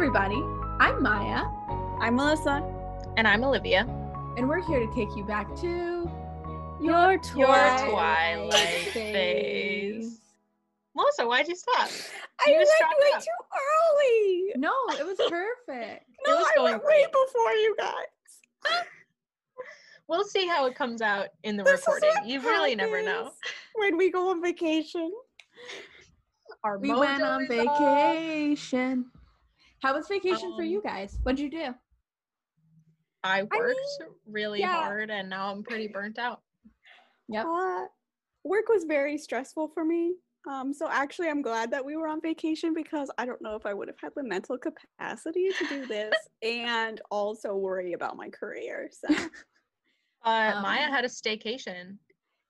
everybody. I'm Maya, I'm Melissa. And I'm Olivia. and we're here to take you back to Your Your twilight phase. Melissa, why'd you stop? I You went way out. too early. No, it was perfect. No, was I going went way before you guys. We'll see how it comes out in the This recording. You really never know. When we go on vacation. Our We went on vacation. off. Vacation. How was vacation for Um, you guys? What'd you do? I I worked mean, really yeah. hard and now I'm pretty burnt out. Yep. Uh, work was very stressful for me. Um, so actually, I'm glad that we were on vacation because I don't know if I would have had the mental capacity to do this and also worry about my career. So Uh, Maya Um, had a staycation.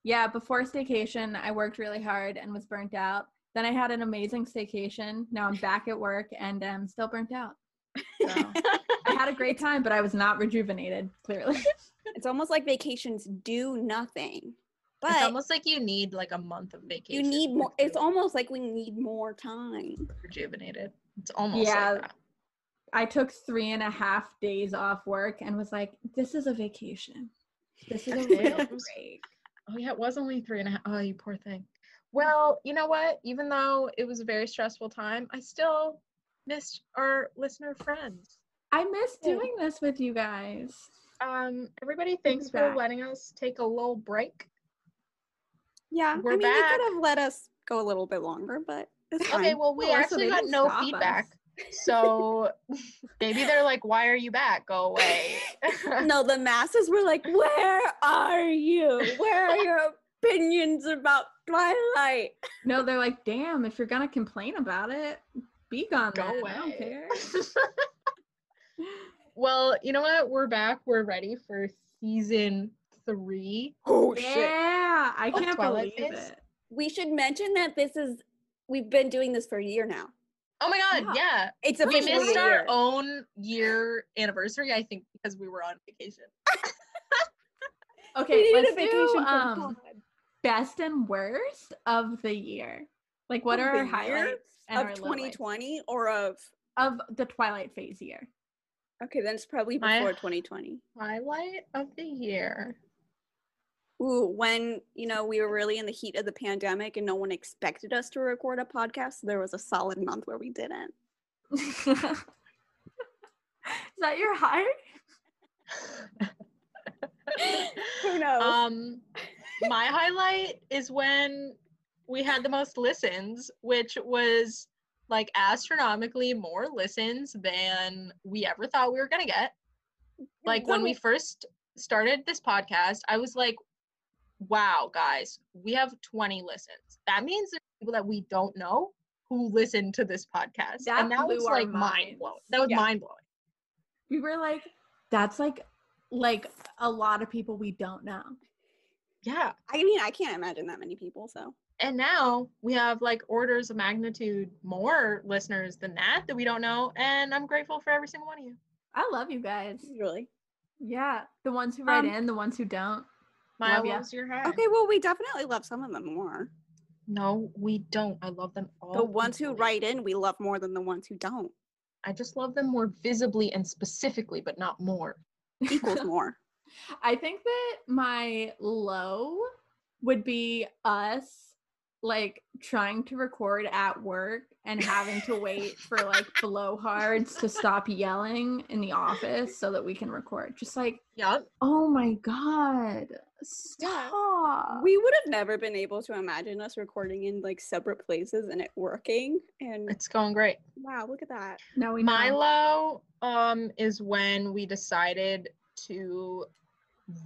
Yeah, before staycation, I worked really hard and was burnt out. Then I had an amazing staycation. Now I'm back at work and I'm still burnt out. So I had a great time, but I was not rejuvenated, clearly. it's almost like vacations do nothing. But it's But almost like you need like a month of vacation. you need more. It's almost like we need more time. rejuvenated. It's almost Yeah. like that. I took three and a half days off work and was like, this is a vacation. This is a real break. Oh yeah, it was only three and a half. Oh, you poor thing. Well, you know what? Even though it was a very stressful time, I still missed our listener friends. I miss doing this with you guys. Um, everybody, thanks for letting us take a little break. Yeah, We're I mean, back. they could have let us go a little bit longer, but it's fine. Okay, well, we actually they got no feedback. us. So maybe they're like, why are you back? Go away. no, the masses were like, "Where are you? Where are your opinions about Twilight?" No, they're like, damn, if you're gonna complain about it, be gone. Go then. away. I don't care. well, you know what? We're back. We're ready for season three. Oh yeah, I Oh, can't Twilight believe Phase? it. We should mention that this is we've been doing this for a year now. Oh my god, Yeah. yeah. It's We missed a our own year anniversary, I think, because we were on vacation. Okay, we let's a vacation do um pod. Best and worst of the year. Like, what Of are our the highlights and of our lowlights 2020 or of of the Twilight phase year? okay, then it's probably My- before 2020. Highlight of the year. Ooh, when you know we were really in the heat of the pandemic and no one expected us to record a podcast, there was a solid month where we didn't. Is that your high? Who knows? um, my highlight is when we had the most listens, which was like astronomically more listens than we ever thought we were gonna get. Like when we first started this podcast, I was like, wow, guys, we have 20 listens. That means there's people that we don't know who listen to this podcast. That and that was like mind blowing. That was Yeah. mind blowing. We were like, that's like like a lot of people we don't know. Yeah. I mean, I can't imagine that many people. So And now we have like orders of magnitude more listeners than that that we don't know. And I'm grateful for every single one of you. I love you guys. really, Yeah, the ones who write Um, in, the ones who don't. Maya, Love what your high? okay. Well, we definitely love some of them more. No, we don't. I love them all. the ones who write in, we love more than the ones who don't. I just love them more visibly and specifically, but not more. Equals more. I think that my low would be us like trying to record at work and having to wait for like blowhards to stop yelling in the office so that we can record. Just like, Yup. oh my god, stop. we would have never been able to imagine us recording in like separate places and it working. And It's going great. wow, look at that. now we My know. low um is when we decided to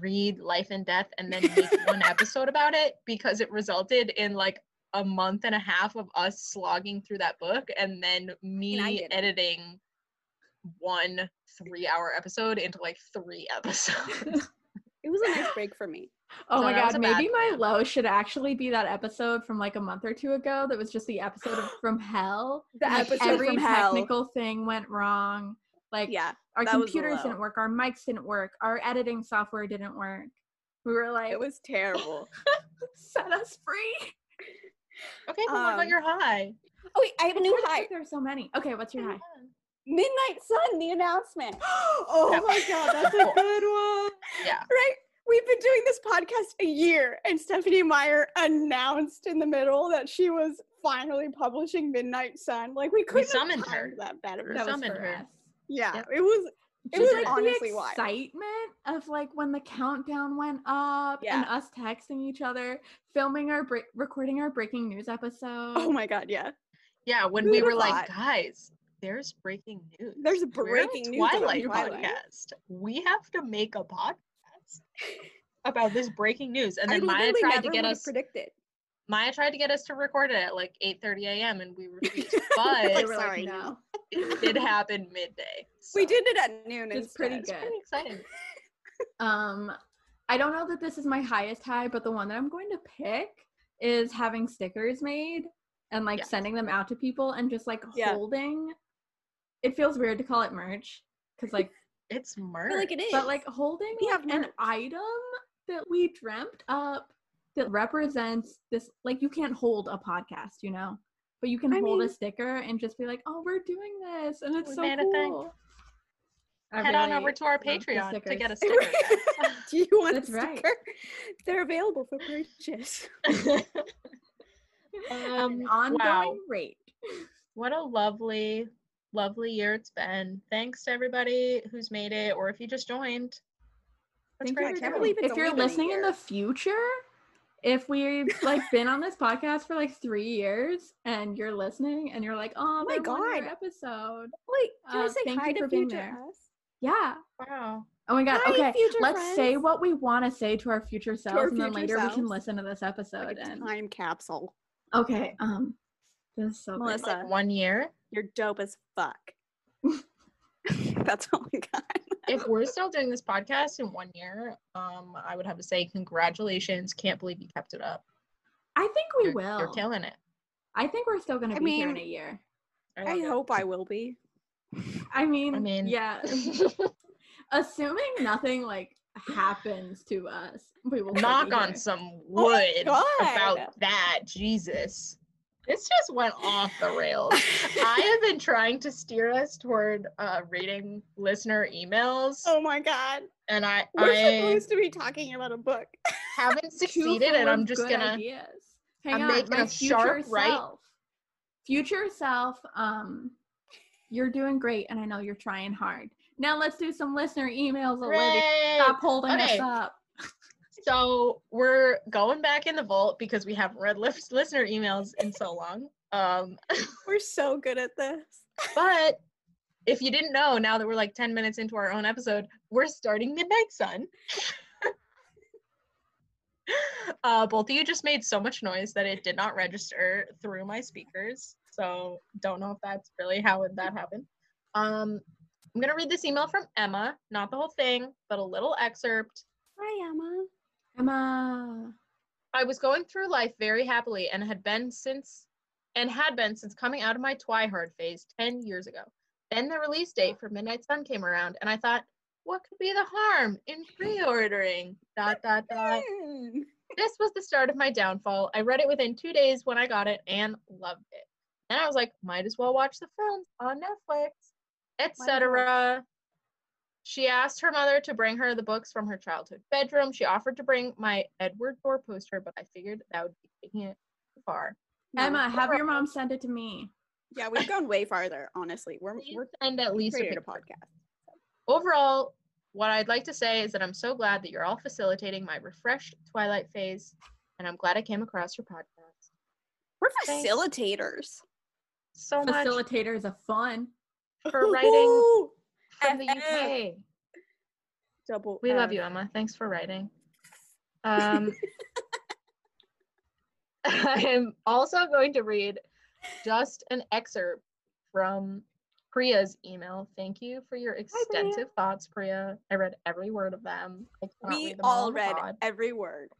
read Life and Death and then make one episode about it because it resulted in like a month and a half of us slogging through that book and then me didn't. editing one three hour episode into like three episodes. It was a nice break for me. Oh So my god, maybe my plan. low should actually be that episode from like a month or two ago that was just the episode of From Hell. The and, like, episode every from hell. technical thing went wrong. Like Yeah, our that was the computers didn't work, our mics didn't work, our editing software didn't work. We were like, it was terrible. set us free. okay, but what about Um, your high? Oh wait, I have a new Why do you high. think There's so many. Okay, what's your high? Midnight Sun, the announcement. oh my god, that's a good one. Yeah. Right? We've been doing this podcast a year, and Stephenie Meyer announced in the middle that she was finally publishing Midnight Sun. Like we couldn't have summoned her. timed that better. We That was summoned for her. us. Yeah, Yep. it was. It Just was like honestly the wild. excitement of like when the countdown went up and us texting each other, filming our break, recording our breaking news oh episode. Oh my god, yeah. Yeah, when Who we would've were like, thought? guys, there's breaking news. There's a breaking news Twilight Twilight." podcast. We have to make a podcast about this breaking news. And then Maya tried to get us predicted. Maya tried to get us to record it at like 8:30 a.m. and we refused. They But were sorry, like, no. No. it did happen midday. We did it at noon. It's pretty instead. good. Pretty exciting. Um, I don't know that this is my highest high, but the one that I'm going to pick is having stickers made and like Yes. sending them out to people and just like Yeah. holding. It feels weird to call it merch because like, It's I merch. feel like it is. but like holding We like, have an item that we dreamt up that represents this. Like you can't hold a podcast, you know, but you can I hold mean- a sticker and just be like, "Oh, we're doing this," and it's so made cool. I Head on over to our Patreon to get a sticker. Do you want That's a right. sticker? They're available for purchase. Um, ongoing wow. rate. What a lovely, lovely year it's been. Thanks to everybody who's made it, or if you just joined. That's Thank great. you I can't believe it. it's if you're only been a listening in the future, if we've like been on this podcast for like three years and you're listening and you're like, oh, my my god, God. episode. Wait, can I Uh, say thank hi you to for being future there. us? Yeah. Wow. Oh my god. Hi, okay. Let's say what we want to say to our future selves, our and then future later we can listen to this episode. Like a and time capsule. okay. Um. This is so great. Melissa. Like one year. You're dope as fuck. That's all we got. If we're still doing this podcast in one year, um, I would have to say congratulations. Can't believe you kept it up. I think we You're, will. You're killing it. I think we're still gonna I be here in a year. I love it. hope I will be. I mean, I mean, yeah. Assuming nothing like happens to us, we will knock on some Oh wood God. about that. Jesus. This just went off the rails. I have been trying to steer us toward uh, reading listener emails, Oh my god. and I We're I supposed to be talking about a book. haven't succeeded, and I'm just gonna. ideas. Hang I'm on, making my a future sharp right. Future self, um, you're doing great, and I know you're trying hard. Now let's do some listener emails, Olivia. Stop holding Okay. us up. So we're going back in the vault because we haven't read lis- listener emails in so long. Um, We're so good at this. but if you didn't know, now that we're like 10 minutes into our own episode, we're starting Midnight Sun. uh, both of you just made so much noise that it did not register through my speakers. So don't know if that's really how that happened. Um, I'm gonna read this email from Emma, not the whole thing, but a little excerpt. Hi, Emma. Emma. I was going through life very happily and had been since and had been since coming out of my Twihard phase 10 years ago. Then the release date for Midnight Sun came around and I thought, what could be the harm in pre-ordering? Dot dot dot. This was the start of my downfall. I read it within two days when I got it and loved it. Then I was like, might as well watch the films on Netflix, etc. She asked her mother to bring her the books from her childhood bedroom. She offered to bring my Edward Thor poster, but I figured that would be taking it too far. No. Emma, have your mom send it to me. Yeah, we've gone way farther, honestly. We're Please we're send at least a a podcast. Overall, what I'd like to say is that I'm so glad that you're all facilitating my refreshed Twilight phase, and I'm glad I came across your podcast. We're Thanks. facilitators. So much Facilitators of fun. for writing Ooh, from the UK. Double. We love you, Emma. Thanks for writing. Um, I'm also going to read just an excerpt from Priya's email. Thank you for your Priya. extensive thoughts, Priya. I read every word of them. I We read them all all read pod. every word.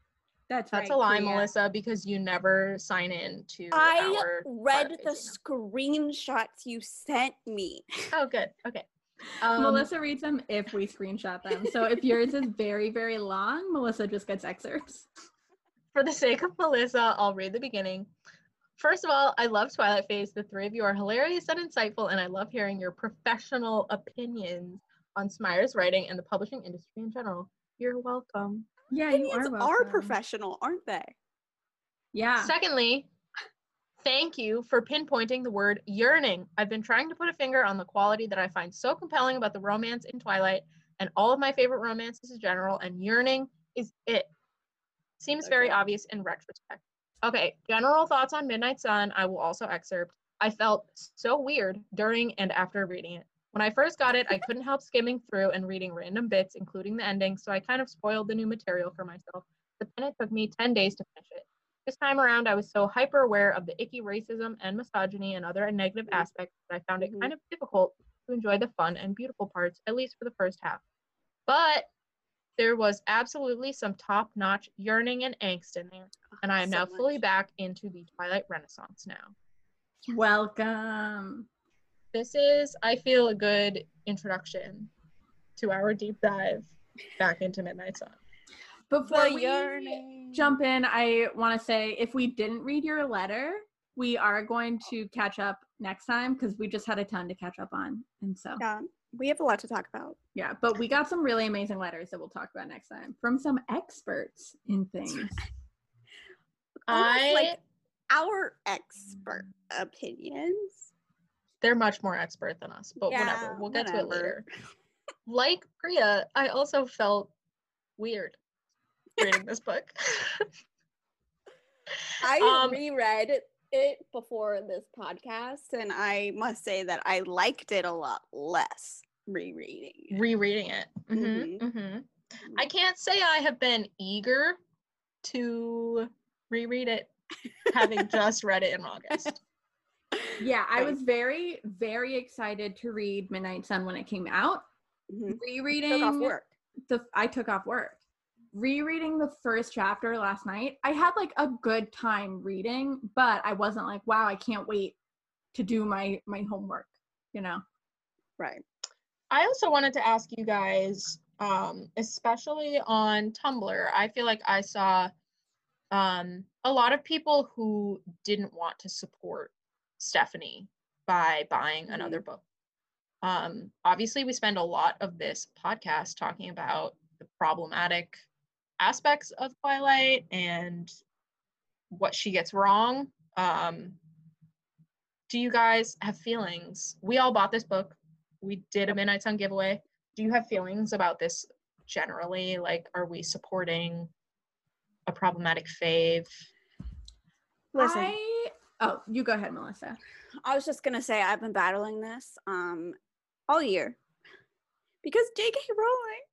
That's, That's right, a lie, Priya. Melissa, because you never sign in to I our read the email. screenshots you sent me. Oh, good. Okay. Um, Melissa reads them if we screenshot them. So if yours is very, very long, Melissa just gets excerpts. For the sake of Melissa, I'll read the beginning. First of all, I love Twilight Phase. The three of you are hilarious and insightful, and I love hearing your professional opinions on Smeyer's writing and the publishing industry in general. You're welcome. Yeah, you Opinions are are welcome. professional, aren't they? Yeah. Secondly, thank you for pinpointing the word yearning. I've been trying to put a finger on the quality that I find so compelling about the romance in Twilight and all of my favorite romances in general, and yearning is it. Seems very Okay. obvious in retrospect. Okay, general thoughts on Midnight Sun. I will also excerpt. I felt so weird during and after reading it. When I first got it, I couldn't help skimming through and reading random bits, including the ending, so I kind of spoiled the new material for myself. But then it took me 10 days to finish it. This time around, I was so hyper aware of the icky racism and misogyny and other negative Mhm. aspects that I found it kind of difficult to enjoy the fun and beautiful parts, at least for the first half. But there was absolutely some top notch yearning and angst in there, and I am So now fully back into the Twilight Renaissance now. Welcome. This is, I feel, a good introduction to our deep dive back into Midnight Sun. Before The we yearning. jump in, I want to say if we didn't read your letter, we are going to catch up next time because we just had a ton to catch up on. And so, yeah. Yeah, we have a lot to talk about. Yeah, but we got some really amazing letters that we'll talk about next time from some experts in things. I, like our expert opinions. they're much more expert than us, but whatever. We'll get to it later. Like Priya, I also felt weird reading this book. I Um, reread it before this podcast, and I must say that I liked it a lot less rereading. it. Rereading it. hmm Mhm. hmm I can't say I have been eager to reread it, having just read it in August. Yeah, I was very, very excited to read Midnight Sun when it came out. Mhm. Rereading Took off work. the I took off work. Rereading the first chapter last night, I had like a good time reading, but I wasn't like, wow, I can't wait to do my my homework, you know. Right. I also wanted to ask you guys, um, especially on Tumblr, I feel like I saw um, a lot of people who didn't want to support Stephenie by buying another book. Um, obviously, we spend a lot of this podcast talking about the problematic aspects of Twilight and what she gets wrong. Um, do you guys have feelings? We all bought this book. We did a Midnight Sun giveaway. Do you have feelings about this generally? Like, are we supporting a problematic fave? Listen, I, I oh, you go ahead, Melissa. I was just gonna say I've been battling this um all year because J.K. Rowling.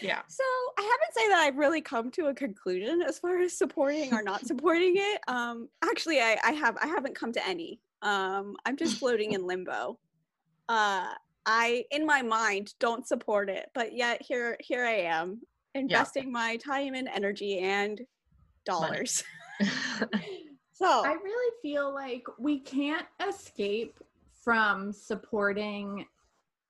Yeah. So I haven't say that I've really come to a conclusion as far as supporting or not supporting it. Um, actually, I, I have I haven't come to any. Um, I'm just floating in limbo. Uh, I in my mind don't support it, but yet here here I am investing my time and energy and dollars. so I really feel like we can't escape from supporting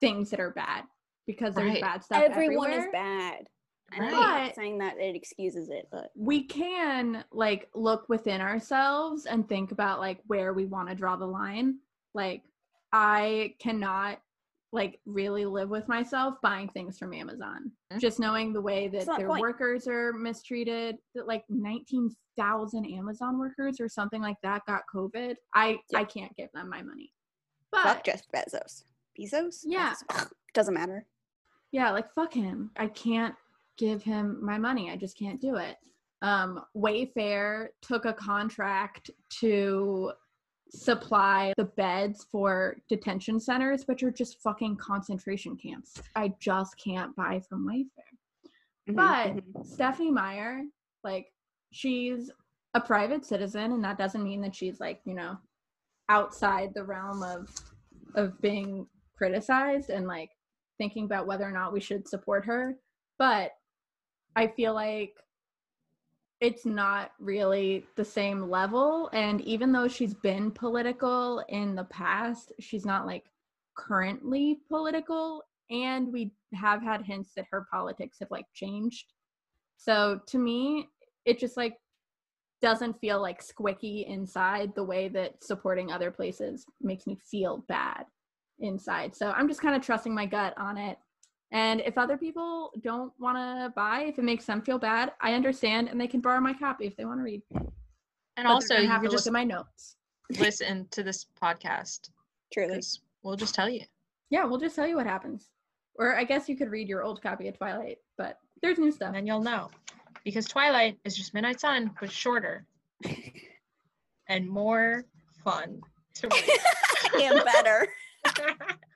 things that are bad because there's Right. bad stuff everyone everywhere. is bad. And I'm not saying that it excuses it, but we can like look within ourselves and think about like where we want to draw the line like i cannot like really live with myself buying things from amazon Mhm. just knowing the way that their point. workers are mistreated that like 19,000 amazon workers or something like that got covid i Yeah. i can't give them my money fuck Jeff Bezos. Bezos? Yeah. Bezos. Doesn't matter. Yeah like fuck him. I can't give him my money. I just can't do it. Um wayfair took a contract to supply the beds for detention centers which are just fucking concentration camps. I just can't buy from wayfair. Mhm, but mhm. stephenie meyer like she's a private citizen and that doesn't mean that she's like you know outside the realm of of being criticized and like thinking about whether or not we should support her but i feel like it's not really the same level. And even though she's been political in the past she's not like currently political. And we have had hints that her politics have like changed. So to me it just like doesn't feel like squicky inside the way that supporting other places makes me feel bad inside. So I'm just kind of trusting my gut on it. And if other people don't want to buy, if it makes them feel bad, I understand, and they can borrow my copy if they want to read. And But also, they're you have can to just look at my notes. listen to this podcast Truly. because we'll just tell you. Yeah, we'll just tell you what happens. Or I guess you could read your old copy of Twilight, but there's new stuff. And then you'll know. Because Twilight is just Midnight Sun, but shorter and more fun to read. and better.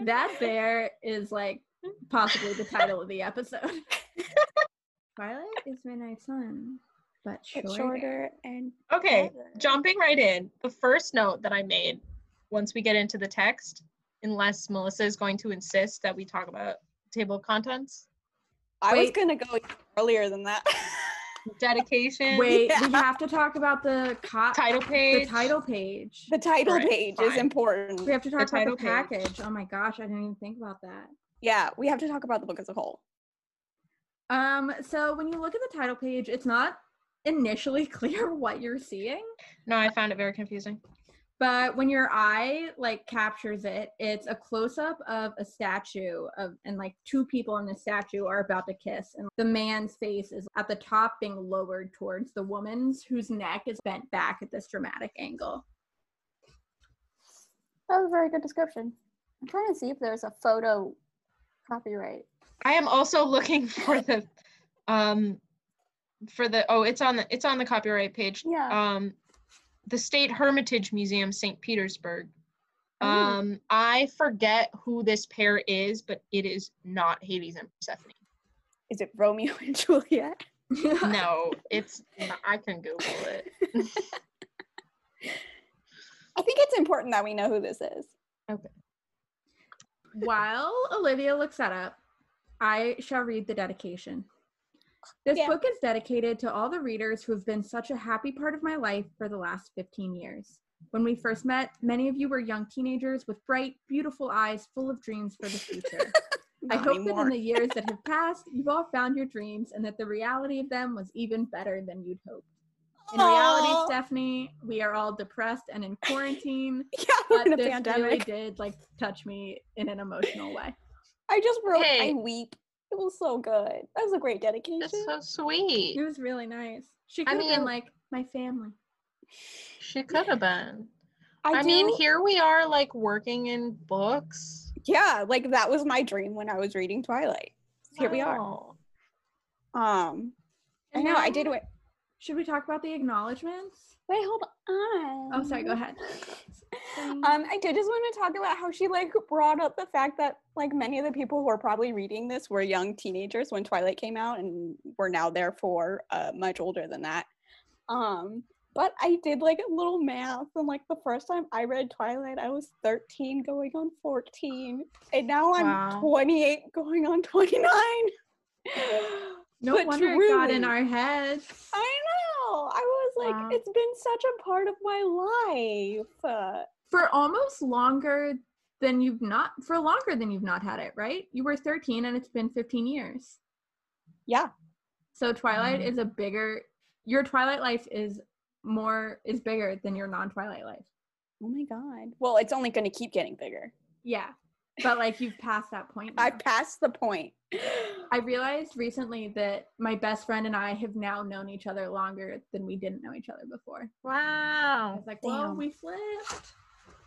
That bear is like possibly the title of the episode. Twilight is Midnight Sun, but shorter. It's shorter and okay, better. jumping right in. The first note that I made once we get into the text, unless Melissa is going to insist that we talk about table of contents, I was gonna go earlier than that. dedication, Wait, we have to talk about the co- title the page. title page. the title Right, page is important. We have to talk about title the page. package. Oh my gosh, I didn't even think about that. Yeah, we have to talk about the book as a whole. Um, so when you look at the title page, it's not initially clear what you're seeing. No, I found it very confusing. But when your eye like captures it it's a close-up of a statue of and like two people in the statue are about to kiss and the man's face is at the top being lowered towards the woman's whose neck is bent back at this dramatic angle That was a very good description. I'm trying to see if there's a photo copyright. I am also looking for the um for the oh it's on the it's on the copyright page. Yeah. Um the State Hermitage Museum, St. Petersburg. Ooh. Um I forget who this pair is, but it is not Hades and Persephone. Is it Romeo and Juliet? No, it's I can Google it. I think it's important that we know who this is. Okay. While olivia looks that up i shall read the dedication this Yeah. book is dedicated to all the readers who have been such a happy part of my life for the last 15 years when we first met many of you were young teenagers with bright beautiful eyes full of dreams for the future I Not hope that in the years that have passed, you've all found your dreams and that the reality of them was even better than you'd hoped. In reality, Stephenie, we are all depressed and in quarantine, yeah, we're but in a this pandemic. really did like touch me in an emotional way. I just wrote Hey. I weep. It was so good. That was a great dedication. It's so sweet. It was really nice. She I could have been like my family. She could have been. I, I, mean, here we are like working in books. yeah, like that was my dream when I was reading Twilight. Here we are. Wow. Um, I And know I did. now, Wait, Should we talk about the acknowledgments? wait, hold on. Oh, sorry, go ahead. Um, I did just want to talk about how she like brought up the fact that like many of the people who are probably reading this were young teenagers when Twilight came out, and were now therefore uh, much older than that. Um, but I did like a little math, and like the first time I read Twilight, I was 13 going on 14, and now I'm Wow. 28 going on 29. No But wonder it got in our heads. I know. I was like, Wow. it's been such a part of my life. For almost longer than you've not for longer than you've not had it, right? You were 13 and it's been 15 years. yeah. So Twilight Mhm. is a bigger your Twilight life is more is bigger than your non-Twilight life. Oh my god. Well, it's only going to keep getting bigger. Yeah. But like you've passed that point. I passed the point. I realized recently that my best friend and I have now known each other longer than we didn't know each other before. I Wow. was like, well, Damn. we flipped.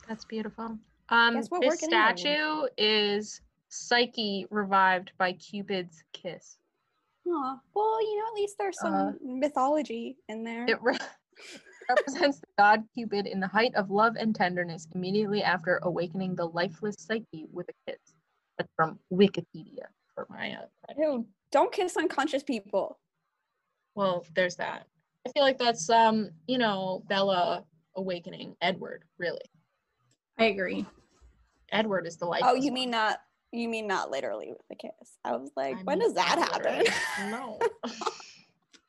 That's beautiful. Um, Guess what this we're getting statue is Psyche revived by Cupid's kiss. Aw. Well, you know, at least there's some Uh, mythology in there. It re- represents the god Cupid in the height of love and tenderness immediately after awakening the lifeless Psyche with a kiss. That's from Wikipedia for my uh. Ew, don't kiss unconscious people. Well, there's that. I feel like that's um, you know, Bella awakening Edward, really. I agree. Edward is the life. Oh, you mean not? You mean not literally with a kiss? I was like, when does that happen? No.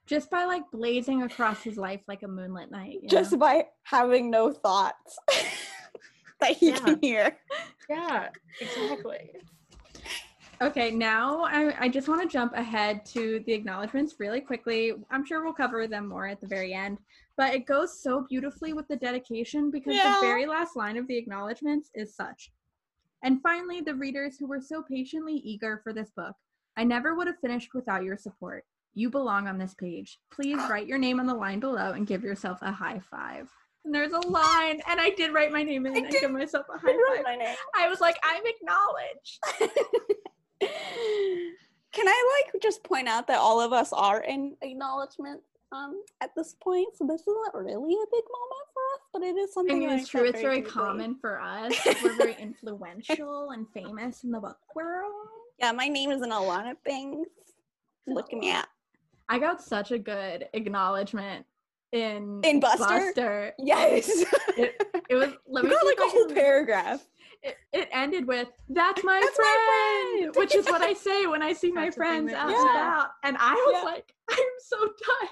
Just by like blazing across his life like a moonlit night. you Just know? by having no thoughts that he Yeah. can hear. yeah, exactly. Okay, now I, I just want to jump ahead to the acknowledgments really quickly. I'm sure we'll cover them more at the very end, but it goes so beautifully with the dedication because Yeah. the very last line of the acknowledgments is such. And finally, the readers who were so patiently eager for this book. I never would have finished without your support. You belong on this page. Please write your name on the line below and give yourself a high five. And there's a line, and I did write my name in I and did- give myself a I high wrote five. my name. I was like, I'm acknowledged. Can I like just point out that all of us are in acknowledgement um at this point? So this isn't really a big moment for us, but it is something. I mean, it's true. It's very common for us. We're very influential and famous in the book world. Yeah, my name is in a lot of things. Look at me at I got such a good acknowledgement in In Buster? Buster. yes. It, it was. Let you me got like a whole can- paragraph. It, it ended with "That's my That's my friend," friend. which is what I say when I see my That's the thing friends out and say. about. And I was Yeah. like, I'm so done.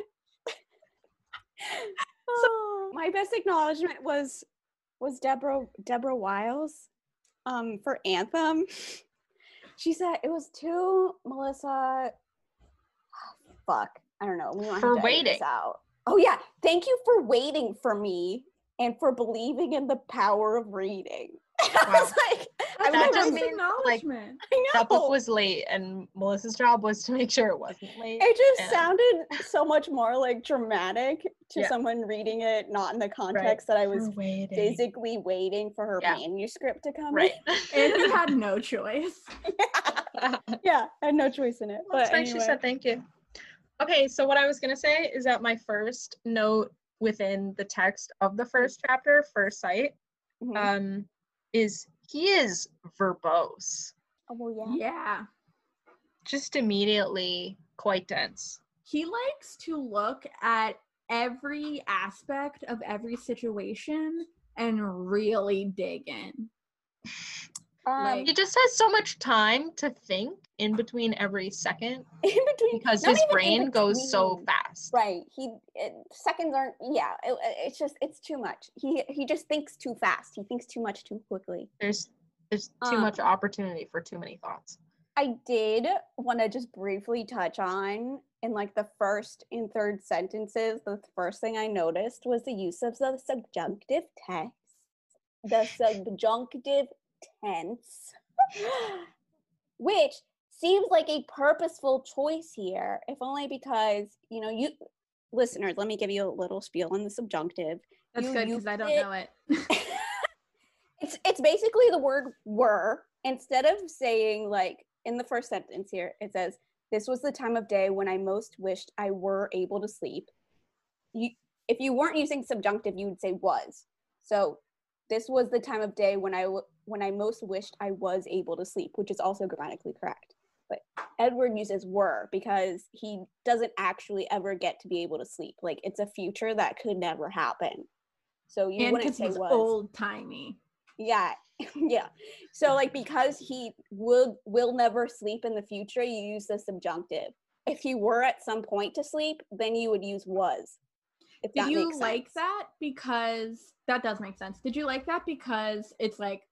so my best acknowledgement was was Deborah Deborah Wiles um for Anthem. She said it was to Melissa fuck. I don't know. We don't For have to edit this waiting. out. Oh yeah. Thank you for waiting for me and for believing in the power of reading. I was like, I've That never just been- means, like, acknowledgement. I know. That book was late, and Melissa's job was to make sure it wasn't late. it just and- sounded so much more like dramatic to Yeah. someone reading it, not in the context that I was For waiting. physically waiting for her Yeah. manuscript to come Right. And you had no choice. in. yeah, I had no choice in it. That's But nice. She said thank you. Okay, so what I was gonna say is that my first note within the text of the first chapter, first sight, Mhm. um, is he is verbose. oh yeah. Yeah. Just immediately quite dense. He likes to look at every aspect of every situation and really dig in. Um, Like- He just has so much time to think in between every second in between because his brain goes so fast. Right. He it, seconds aren't. Yeah. It, it's just it's too much. He he just thinks too fast. He thinks too much too quickly. There's there's too much Um, opportunity for too many thoughts. I did want to just briefly touch on in like the first and third sentences. The first thing I noticed was the use of the subjunctive tense. The subjunctive tense, which seems like a purposeful choice here, if only because you know you listeners. Let me give you a little spiel on the subjunctive. That's You good because I don't it- know it. it's it's basically the word were instead of saying like in the first sentence here it says this was the time of day when i most wished i were able to sleep you if you weren't using subjunctive you would say was so this was the time of day when i w- when i most wished i was able to sleep which is also grammatically correct. But edward uses were because he doesn't actually ever get to be able to sleep. Like it's a future that could never happen. So you and wouldn't say he's was. old timey. yeah yeah. So like because he will will never sleep in the future you use the subjunctive. If he were at some point to sleep then you would use was Did you like that because that does make sense? Did you like that because it's like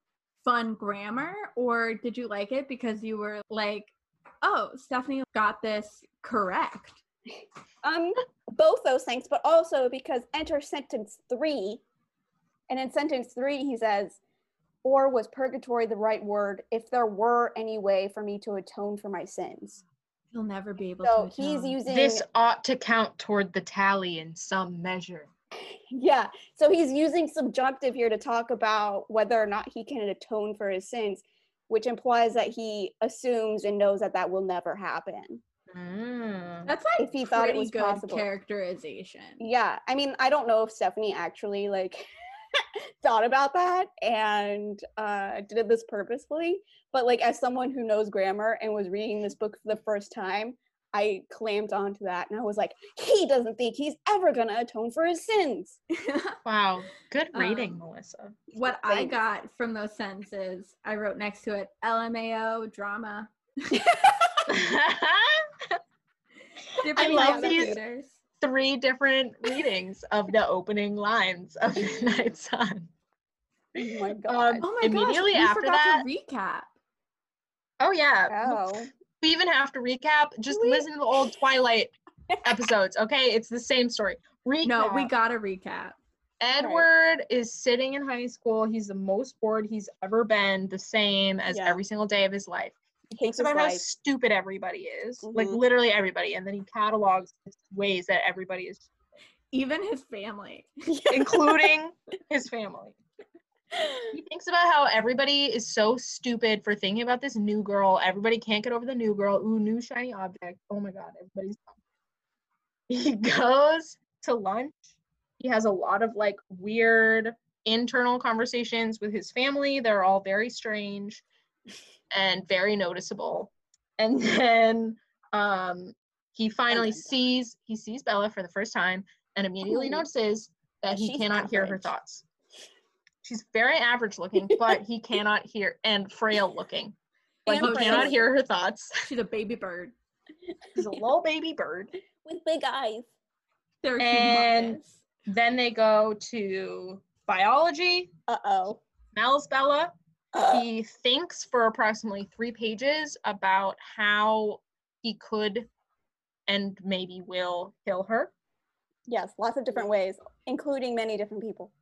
fun grammar, or did you like it because you were like, oh, Stephenie got this correct? um both those things but also because enter sentence three and in sentence three he says or was purgatory the right word if there were any way for me to atone for my sins He'll never be able so to. he's using This ought to count toward the tally in some measure. Yeah. So he's using subjunctive here to talk about whether or not he can atone for his sins, which implies that he assumes and knows that that will never happen. Mm. That's like if he thought it pretty was good possible. characterization. Yeah. I mean, I don't know if Stephenie actually like thought about that and uh did this purposefully, but like as someone who knows grammar and was reading this book for the first time, I clammed onto that and I was like, he doesn't think he's ever gonna atone for his sins. Wow. Good reading, Um, Melissa. what I got from those sentences, I wrote next to it LMAO drama. Different love these- readers. Three different readings of the opening lines of Midnight Sun. Oh my um, god. Oh my Immediately gosh, we after forgot that- to recap. Oh yeah. Oh. We even have to recap. Just We- listen to the old Twilight episodes, okay? It's the same story. Recap. No, we gotta recap. Edward is sitting in high school. He's the most bored he's ever been, the same as Yeah. every single day of his life. He Thinks hates his about how stupid everybody is, like Mhm. literally everybody, and then he catalogs ways that everybody is, Even his family. including his family. He thinks about how everybody is so stupid for thinking about this new girl. Everybody can't get over the new girl. Ooh, new shiny object. Oh my god, everybody's dumb. He goes to lunch. He has a lot of like weird internal conversations with his family. They're all very strange and very noticeable. And then um he finally dun, dun. sees he sees Bella for the first time and immediately Ooh. notices that he She's cannot hear her thoughts. She's very average looking, but he cannot hear and frail looking. But And he frail. cannot hear her thoughts. She's a baby bird. She's a little baby bird. With big eyes. They're And- humongous. Then they go to biology. Uh oh. Smells Bella. Uh, He thinks for approximately three pages about how he could and maybe will kill her. yes, lots of different ways, including many different people.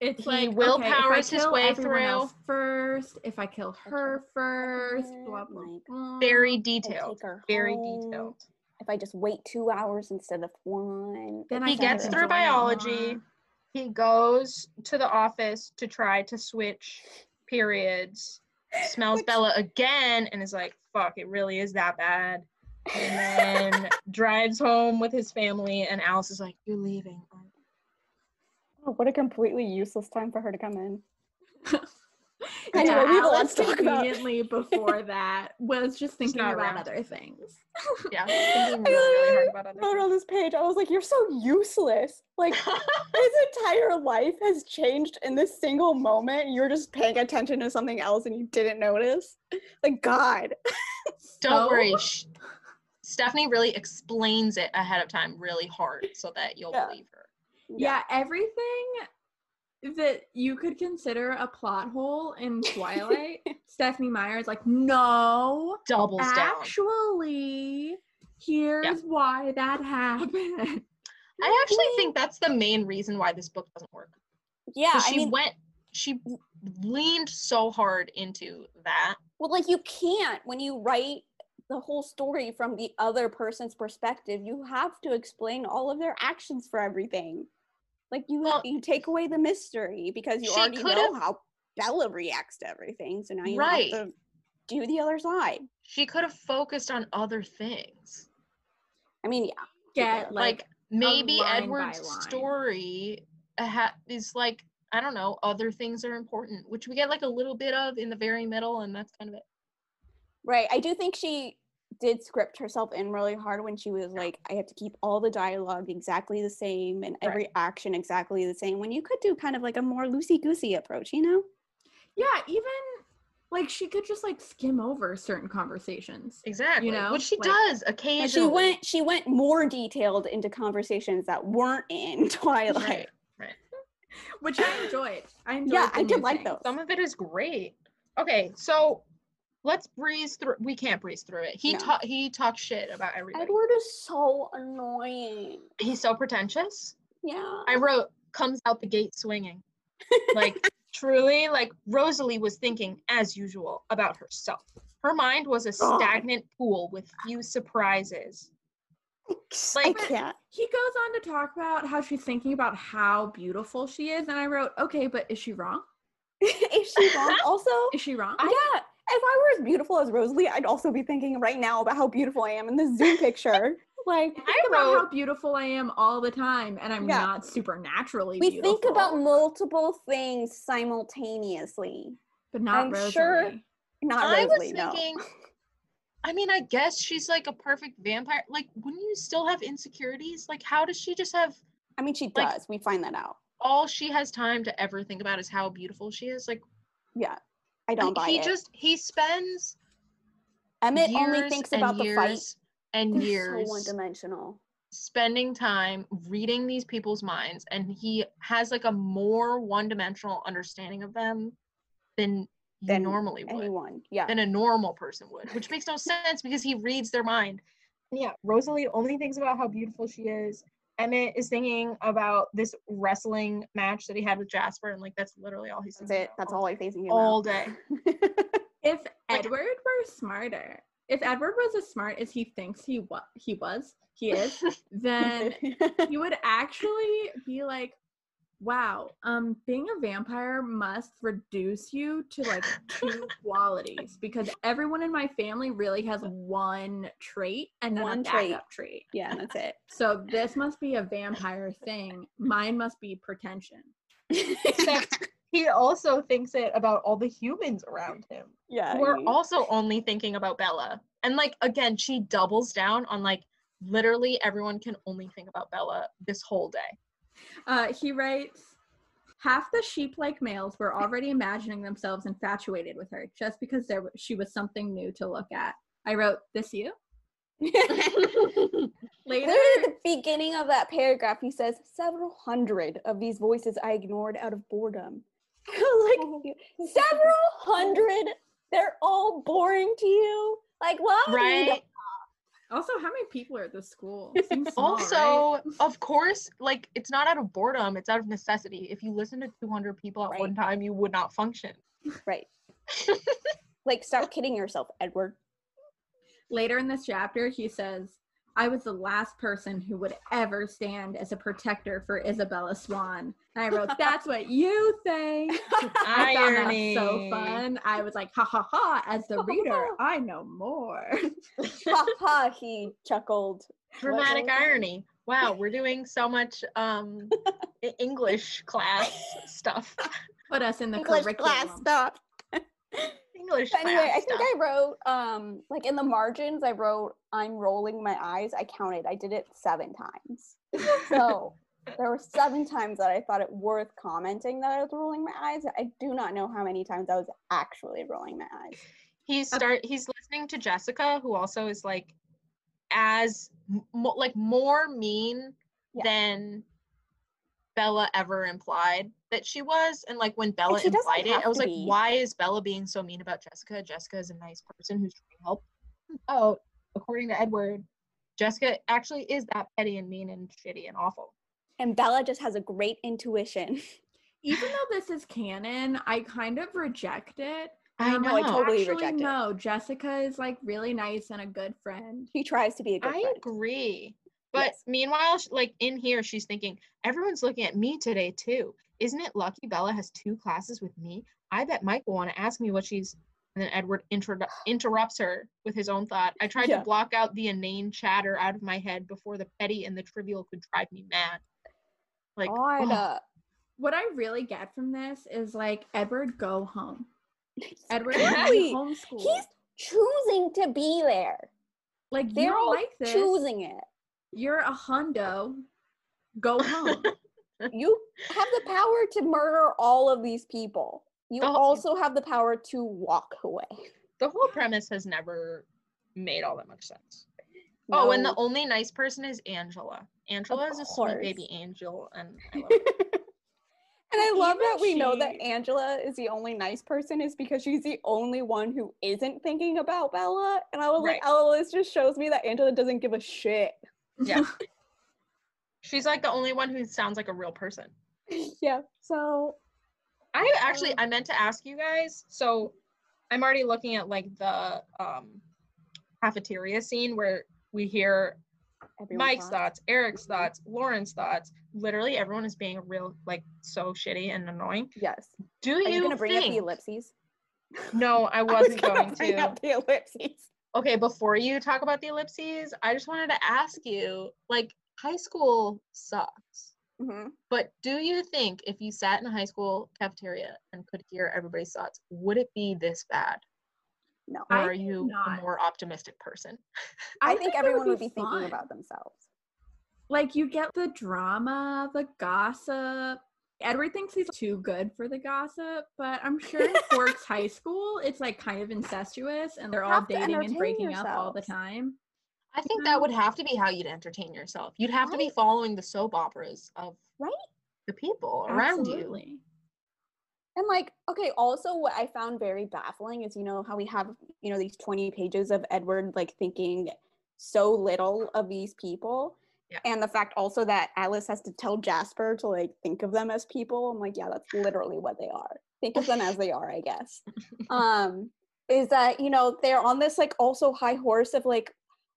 It's He like willpowers okay, his way through. first, if I kill her kill first, her, blah blah blah. Very detailed. Very home. detailed. If I just wait two hours instead of one. Then He I gets through biology. He goes to the office to try to switch periods. Smells Bella again and is like, fuck, it really is that bad. And then drives home with his family, and Alice is like, You're leaving. Oh, what a completely useless time for her to come in. Yeah, Anyway, we have a lot to talk about. conveniently before that was just thinking about around. other things. Yeah, thinking really, really hard about other wrote things. on this page, I was like, "You're so useless! Like his entire life has changed in this single moment. You're just paying attention to something else and you didn't notice. Like God, Don't So- worry. Sh- Stephenie really explains it ahead of time really hard so that you'll Yeah. believe her. Yeah, everything that you could consider a plot hole in Twilight, Stephenie Meyer is like, no, Doubles down. actually, here's why that happened. I actually think that's the main reason why this book doesn't work. yeah. 'Cause I she mean, went, she leaned so hard into that. well, like you can't when you write the whole story from the other person's perspective. You have to explain all of their actions for everything. Like you, Well, you take away the mystery because you already know how Bella reacts to everything. So now you Right. have to do the other side. She could have focused on other things. I mean, yeah. Get Like, like, maybe Edward's story uh, ha- is like, I don't know, other things are important, which we get like a little bit of in the very middle, and that's kind of it. Right. I do think she did script herself in really hard when she was like, I have to keep all the dialogue exactly the same and Right. every action exactly the same. When you could do kind of like a more loosey goosey approach, you know? yeah, even like she could just like skim over certain conversations. Exactly. you know, which she like- does And occasionally. she went she went more detailed into conversations that weren't in Twilight. Right. Which I enjoyed. I enjoyed. Yeah, I did like things. those. Some of it is great. Okay, so let's breeze through. We can't breeze through it. He No. ta- he talks shit about everybody. Edward is so annoying. He's so pretentious. Yeah. I wrote comes out the gate swinging. Like truly, like Rosalie was thinking as usual about herself. Her mind was a God. stagnant pool with few surprises. I like- can't. He goes on to talk about how she's thinking about how beautiful she is, and I wrote, okay, but is she wrong? is she wrong? Also, Is she wrong? yeah. If I were as beautiful as Rosalie, I'd also be thinking right now about how beautiful I am in this Zoom picture. Like I think about how beautiful I am all the time, and I'm Yeah. not supernaturally beautiful. we beautiful. think about multiple things simultaneously. but not I'm Rosalie. sure- Not I Rosalie, was no. thinking. I mean, I guess she's like a perfect vampire. Like, wouldn't you still have insecurities? Like, how does she just have I mean, she like- does. we find that out. all she has time to ever think about is how beautiful she is? Like, Yeah, I don't buy he it. just he spends Emmett only thinks about the fight. and years so one-dimensional. spending time reading these people's minds, and he has like a more one-dimensional understanding of them than you Than normally would Anyone. Yeah. than a normal person would, which makes no sense because he reads their mind. Yeah, Rosalie only thinks about how beautiful she is. Emmett is thinking about this wrestling match that he had with Jasper, and like that's literally all he's That's it. about That's all all I'm facing all day. If Edward were smarter, if Edward was as smart as he thinks he wa- he was, he is, then he would actually be like, "Wow, um, being a vampire must reduce you to like two qualities because everyone in my family really has one trait and then One a trait. backup trait. yeah, that's it. So this must be a vampire thing. Mine must be pretension." Except he also thinks it about all the humans around him yeah. We're he- also only thinking about Bella. And like again, she doubles down on like literally everyone can only think about Bella this whole day. Uh, he writes, half the sheep-like males were already imagining themselves infatuated with her just because there w- she was something new to look at. I wrote, "This you?" Later, Literally at the beginning of that paragraph, he says, several hundred of these voices I ignored out of boredom. like, several hundred? They're all boring to you? Like, what? Right? Also, how many people are at this school? Seems small, right? Also, of course, like it's not out of boredom, it's out of necessity. If you listen to 200 people at one time, you would not function. Right. like, stop kidding yourself, Edward. later in this chapter, he says, "I was the last person who would ever stand as a protector for Isabella Swan." And I wrote, "That's what you think." I found that so fun. I was like, "Ha ha ha!" As the reader, I know more. ha ha, he chuckled. Dramatic was irony. Wow, we're doing so much um English class stuff. Put us in the English curriculum. class stuff. English But anyway, I think. I wrote um like in the margins I wrote I'm rolling my eyes. I counted. I did it 7 times. So there were 7 times that I thought it worth commenting that I was rolling my eyes. I do not know how many times I was actually rolling my eyes. he's start he's listening to Jessica, who also is like as mo- like more mean Yeah. than Bella ever implied that she was. And like when Bella implied it, I was like, be. why is Bella being so mean about Jessica? Jessica is a nice person who's trying to help. Oh, according to Edward, Jessica actually is that petty and mean and shitty and awful. And Bella just has a great intuition. Even though this is canon, I kind of reject it. I know. I totally actually, reject it. no, Jessica is like really nice and a good friend. He tries to be a good I friend. I agree. But Yes. meanwhile, like in here, she's thinking, everyone's looking at me today too. Isn't it lucky Bella has two classes with me? I bet Mike will want to ask me what she's. And then Edward introdu- interrupts her with his own thought. I tried Yeah. to block out the inane chatter out of my head before the petty and the trivial could drive me mad. Like, God, oh, uh, What I really get from this is like, Edward, go home. Edward, Exactly. homeschool. He's choosing to be there. like, They're all like this. choosing it. You're a hundo. Go home. You have the power to murder all of these people. You The whole- also have the power to walk away. the whole premise has never made all that much sense. Oh, and the only nice person is Angela. Angela is a sweet course. baby angel, and I love her. And I love Even that we know that Angela is the only nice person is because she's the only one who isn't thinking about Bella. And I was like, Right. oh, this just shows me that Angela doesn't give a shit. Yeah. She's like the only one who sounds like a real person. yeah. So I actually Um, I meant to ask you guys. So I'm already looking at like the um cafeteria scene where we hear everyone Mike's thought- thoughts, Eric's Mhm. thoughts, Lauren's thoughts. Literally everyone is being real like so shitty and annoying. Yes. Do Are you, you gonna bring up the ellipses? No, I I was wasn't going bring to. up the ellipses. Okay, before you talk about the ellipses, I just wanted to ask you, like high school sucks. Mhm. But do you think if you sat in a high school cafeteria and could hear everybody's thoughts, would it be this bad? No. Or are you not. a more optimistic person? I, think, it everyone would be, thinking about themselves. Like you get the drama, the gossip. Edward thinks he's too good for the gossip, but I'm sure in Forks High School, it's like kind of incestuous, and they're all dating and entertain breaking up all the time. I think that would have to be how you'd entertain yourself. You'd have to be following the soap operas of Right? the people around you. And like, okay, also what I found very baffling is, you know, how we have, you know, these 20 pages of Edward like thinking so little of these people. Yeah. And the fact also that Alice has to tell Jasper to like think of them as people. I'm like, yeah, that's literally what they are. Think of them as they are, I guess. Um, is that, you know, they're on this like also high horse of like,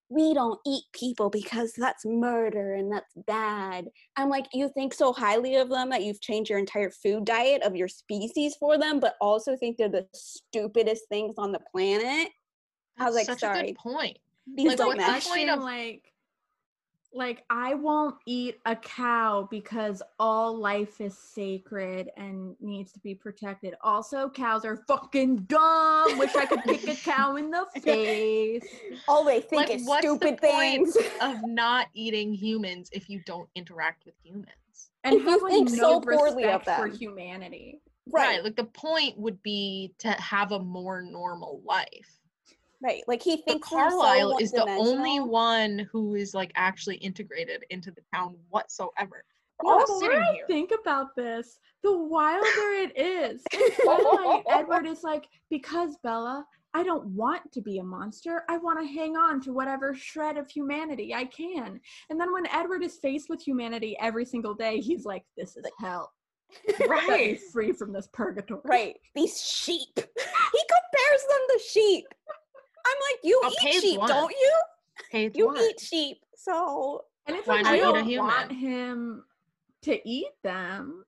we don't eat people because that's murder and that's bad. I'm like, you think so highly of them that you've changed your entire food diet of your species for them, but also think they're the stupidest things on the planet. I was That's like, such a sorry. good point. These Like, don't what's the point question of- like like I won't eat a cow because all life is sacred and needs to be protected. Also, cows are fucking dumb. Wish I could kick a cow in the face. All they think Like, is what's the stupid point things. Of not eating humans if you don't interact with humans. And If you have like think no so poorly of respect for them. humanity. Right. Like the point would be to have a more normal life. Right. Like he But thinks they're so Carlisle is the only one-dimensional. who is like actually integrated into the town whatsoever. The We're all more sitting I here. think about this, the wilder it is. In Twilight, Edward is like, because Bella, I don't want to be a monster. I want to hang on to whatever shred of humanity I can. And then when Edward is faced with humanity every single day, he's like, this is hell. Right. free from this purgatory. Right. These sheep. he compares them to sheep. I'm like, you Oh, eat sheep, one. don't you? Page You one. eat sheep. So And it's Why like, I don't want him to eat them,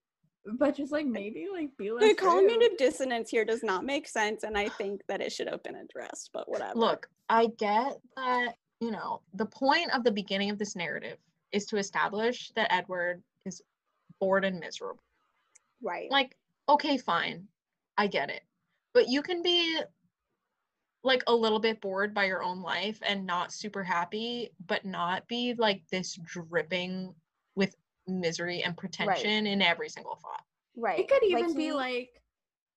but just like maybe like be less the cognitive dissonance here does not make sense, and I think that it should have been addressed, but whatever. Look, I get that, you know, the point of the beginning of this narrative is to establish that Edward is bored and miserable. right. Like, okay, fine. I get it. But you can be like a little bit bored by your own life and not super happy, but not be like this dripping with misery and pretension in every single thought. right. It could even Like, be he- like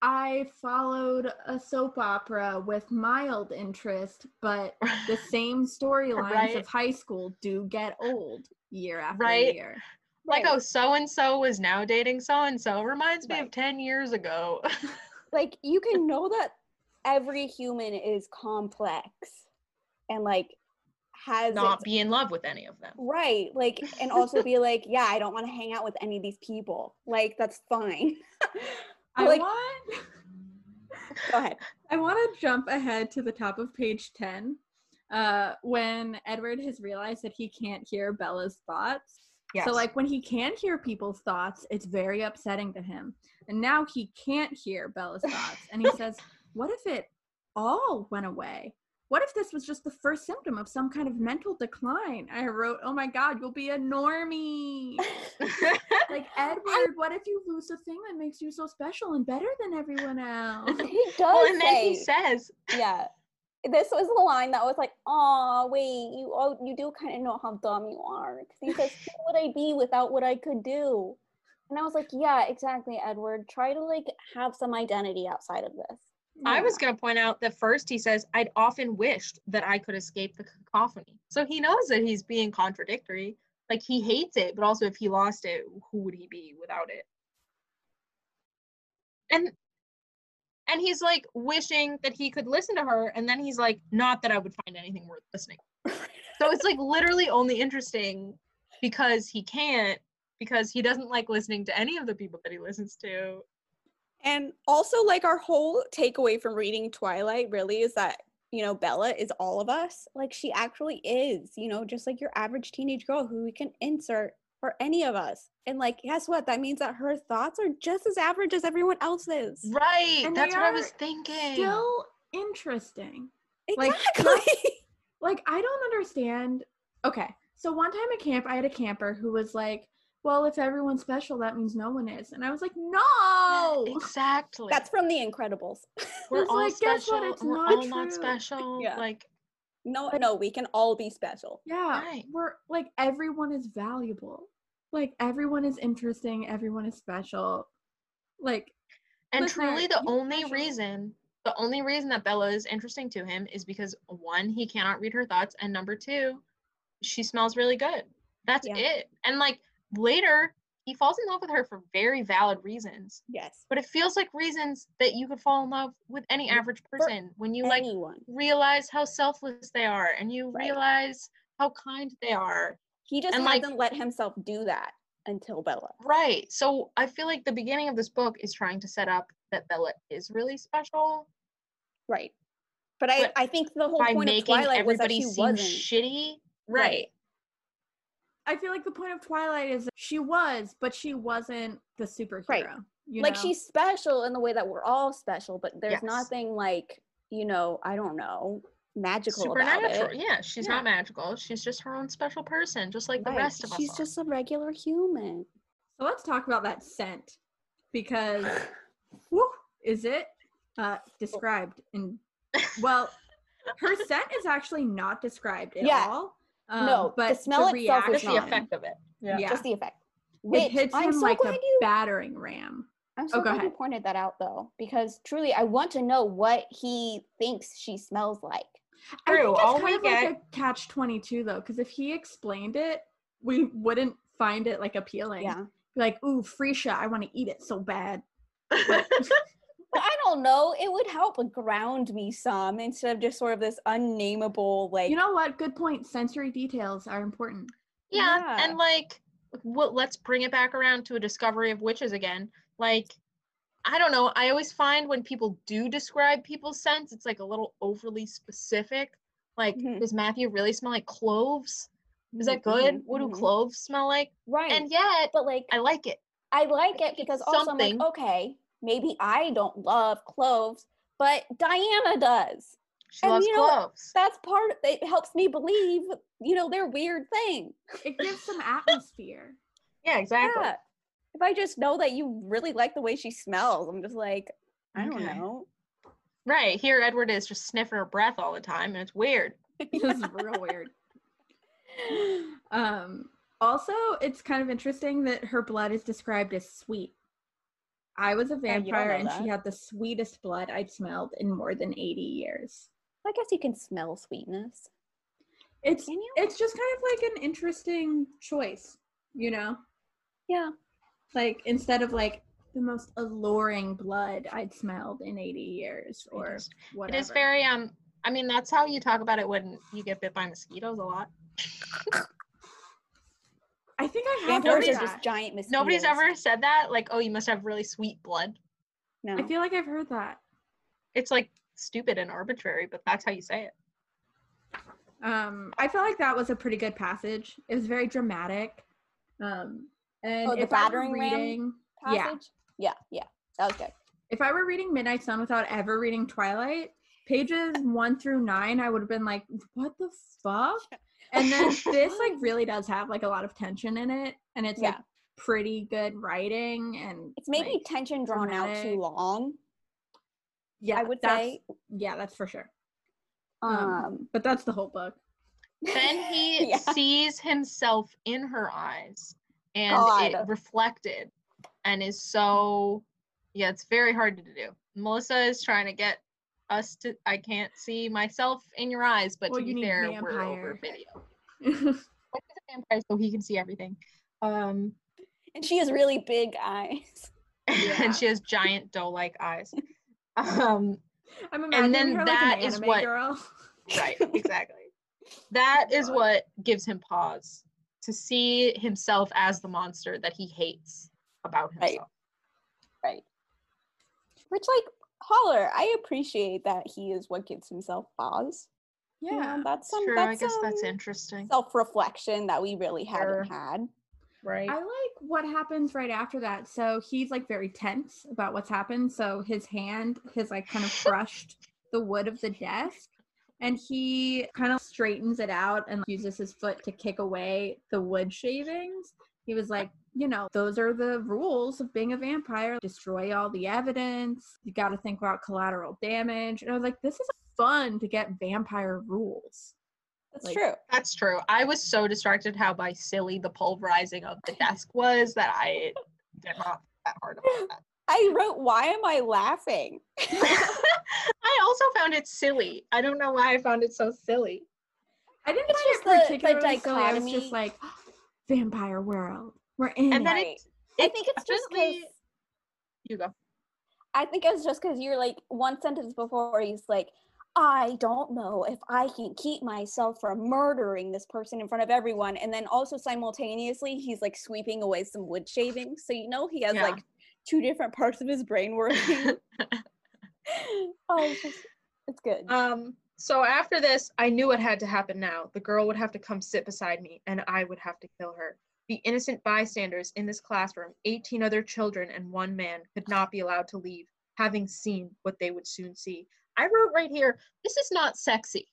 I followed a soap opera with mild interest, but the same storylines Right. of high school do get old year after Right. year. like, right. oh, so and so is now dating so and so. Reminds me of 10 years ago. like you can know that every human is complex and like has not its be in love with any of them. right like and also be like yeah i don't want to hang out with any of these people like that's fine I Like- want go ahead I want to jump ahead to the top of page 10 uh, when Edward has realized that he can't hear Bella's thoughts. So, like, when he can hear people's thoughts, it's very upsetting to him. And now he can't hear Bella's thoughts. And he says, What if it all went away? What if this was just the first symptom of some kind of mental decline? I wrote, Oh my God, you'll be a normie. Like, Edward, what if you lose the thing that makes you so special and better than everyone else? he does well, and then he says, yeah this was the line that was like oh wait you oh you do kind of know how dumb you are 'Cause he says who would i be without what i could do and i was like yeah exactly edward try to like have some identity outside of this I was going to point out that first he says, I'd often wished that I could escape the cacophony. So he knows that he's being contradictory. Like he hates it, but also if he lost it, who would he be without it? And and he's like wishing that he could listen to her, and then he's like, not that I would find anything worth listening. so it's like literally only interesting because he can't, because he doesn't like listening to any of the people that he listens to. And also, like, our whole takeaway from reading Twilight really is that, you know, Bella is all of us. Like, she actually is, you know, just like your average teenage girl who we can insert for any of us. And, like, guess what? That means that her thoughts are just as average as everyone else's. Right. And that's what I was thinking. Still interesting. like, Exactly. like I don't understand. Okay, so one time at camp, I had a camper who was like, "Well, if everyone's special, that means no one is," and I was like, "No." Exactly. That's from The Incredibles. we're all like, guess what? special. It's we're not all not special. Yeah. Like No, no, we can all be special. Yeah, Right. we're like everyone is valuable. Like everyone is interesting. Everyone is special. Like and Listener, truly the only special. reason the only reason that Bella is interesting to him is because one, he cannot read her thoughts, and number two, she smells really good. That's Yeah. it. And like later, he falls in love with her for very valid reasons. Yes. But it feels like reasons that you could fall in love with any average person when you like Anyone. realize how selfless they are and you Right. realize how kind they are. He just and, like- hasn't let himself do that until Bella. Right. So I feel like the beginning of this book is trying to set up that Bella is really special Right. But I, But I think the whole point of making Twilight was that everybody she seem wasn't. shitty. Right. Right. I feel like the point of Twilight is she was, but she wasn't the superhero. You like know? she's special in the way that we're all special, but there's Yes. nothing like, you know, I don't know, magical about Supernatural. it. Yeah, she's Yeah. not magical. She's just her own special person, just like the rest of She's us. She's just a regular human. So let's talk about that scent because whew, is it uh, described in well, her scent is actually not described at Yeah. all. Um, no, but the but smell itself is just the effect of it. Yeah. Yeah. Just the effect. It hits I'm him so like glad a you battering ram. I'm oh, so Oh, go glad you pointed that out though, because truly I want to know what he thinks she smells like. I True, think it's all kind we of like a catch twenty two though, because if he explained it, we wouldn't find it like appealing. Yeah. Like, ooh, Freesia, I want to eat it so bad. But But I don't know. It would help ground me some instead of just sort of this unnameable like you know what? Good point. Sensory details are important. Yeah, Yeah. and like, what? Let's bring it back around to a discovery of witches again. Like, I don't know. I always find when people do describe people's scents, it's like a little overly specific. Like, Mhm. does Matthew really smell like cloves? Is that good? mhm, What do mhm. cloves smell like? right. And yet, but like I like it. I like it because also I'm like, okay, maybe I don't love cloves, but Diana does. She And loves you know cloves. That's part of it helps me believe, you know, they're weird thing. It gives some atmosphere. Yeah, exactly. Yeah. If I just know that you really like the way she smells, I'm just like, I don't Okay. know. Right here, Edward is just sniffing her breath all the time, and it's weird. this is real weird. Um, also, it's kind of interesting that her blood is described as sweet. I was a vampire and she had the sweetest blood I'd smelled in more than 80 years. I guess you can smell sweetness. It's it's just kind of like an interesting choice, you know? Yeah. Like instead of like the most alluring blood I'd smelled in 80 years or whatever. It is very um. I mean, that's how you talk about it when you get bit by mosquitoes a lot. I think I have Vampires heard are Nobody's- that. just giant mosquitoes. Nobody's ever said that. Like, oh, you must have really sweet blood. No. I feel like I've heard that. It's like stupid and arbitrary, but that's how you say it. Um, I feel like that was a pretty good passage. It was very dramatic. Um, and Oh, the if I were battering ram reading, yeah. Yeah, yeah. That was good. if I were reading Midnight Sun without ever reading Twilight, pages one through nine, I would have been like, "What the fuck?" And then this like really does have like a lot of tension in it, and it's like Yeah. pretty good writing, and It's maybe like, tension drawn out too long. yeah, I would say. yeah, that's for sure. Um, Um, But that's the whole book. Then he Yeah. sees himself in her eyes and it reflected and is so yeah, it's very hard to do. Melissa is trying to get us to I can't see myself in your eyes, but Well, to be need fair, we're over video. He's a vampire, so he can see everything. Um and she has really big eyes. Yeah. and she has giant doe-like eyes. Um I'm imagining and then her that like an is what- girl. right exactly that is God. what gives him pause to see himself as the monster that he hates about himself. Right. himself Right. Which, like, Holler, I appreciate that he is what gives himself pause. You know, Yeah. that's some um, True, that's i guess that's um, interesting self-reflection that we really Sure. haven't had. right I like what happens right after that. So he's like very tense about what's happened. So his hand has like kind of crushed the wood of the desk and he kind of straightens it out and uses his foot to kick away the wood shavings. He was like, you know, those are the rules of being a vampire. Destroy all the evidence. You got to think about collateral damage. And I was like, this is fun to get vampire rules. That's Like- true. that's true i was so distracted how by silly the pulverizing of the desk was that i did not that hard about that I wrote, "Why am I laughing?" i also found it silly i don't know why i found it so silly I didn't It's find just it the- the particularly silly. I was just like, vampire world. We're in and then Right. it it. I think it's just because You go. I think it's just because you're like one sentence before he's like, I don't know if I can keep myself from murdering this person in front of everyone. And then also simultaneously, he's like sweeping away some wood shavings. So you know he has Yeah. like two different parts of his brain working. oh, it's, just, it's good. Um, so after this, I knew it had to happen now. The girl would have to come sit beside me, and I would have to kill her. The innocent bystanders in this classroom, 18 other children and one man, could not be allowed to leave, having seen what they would soon see. I wrote right here, this is not sexy.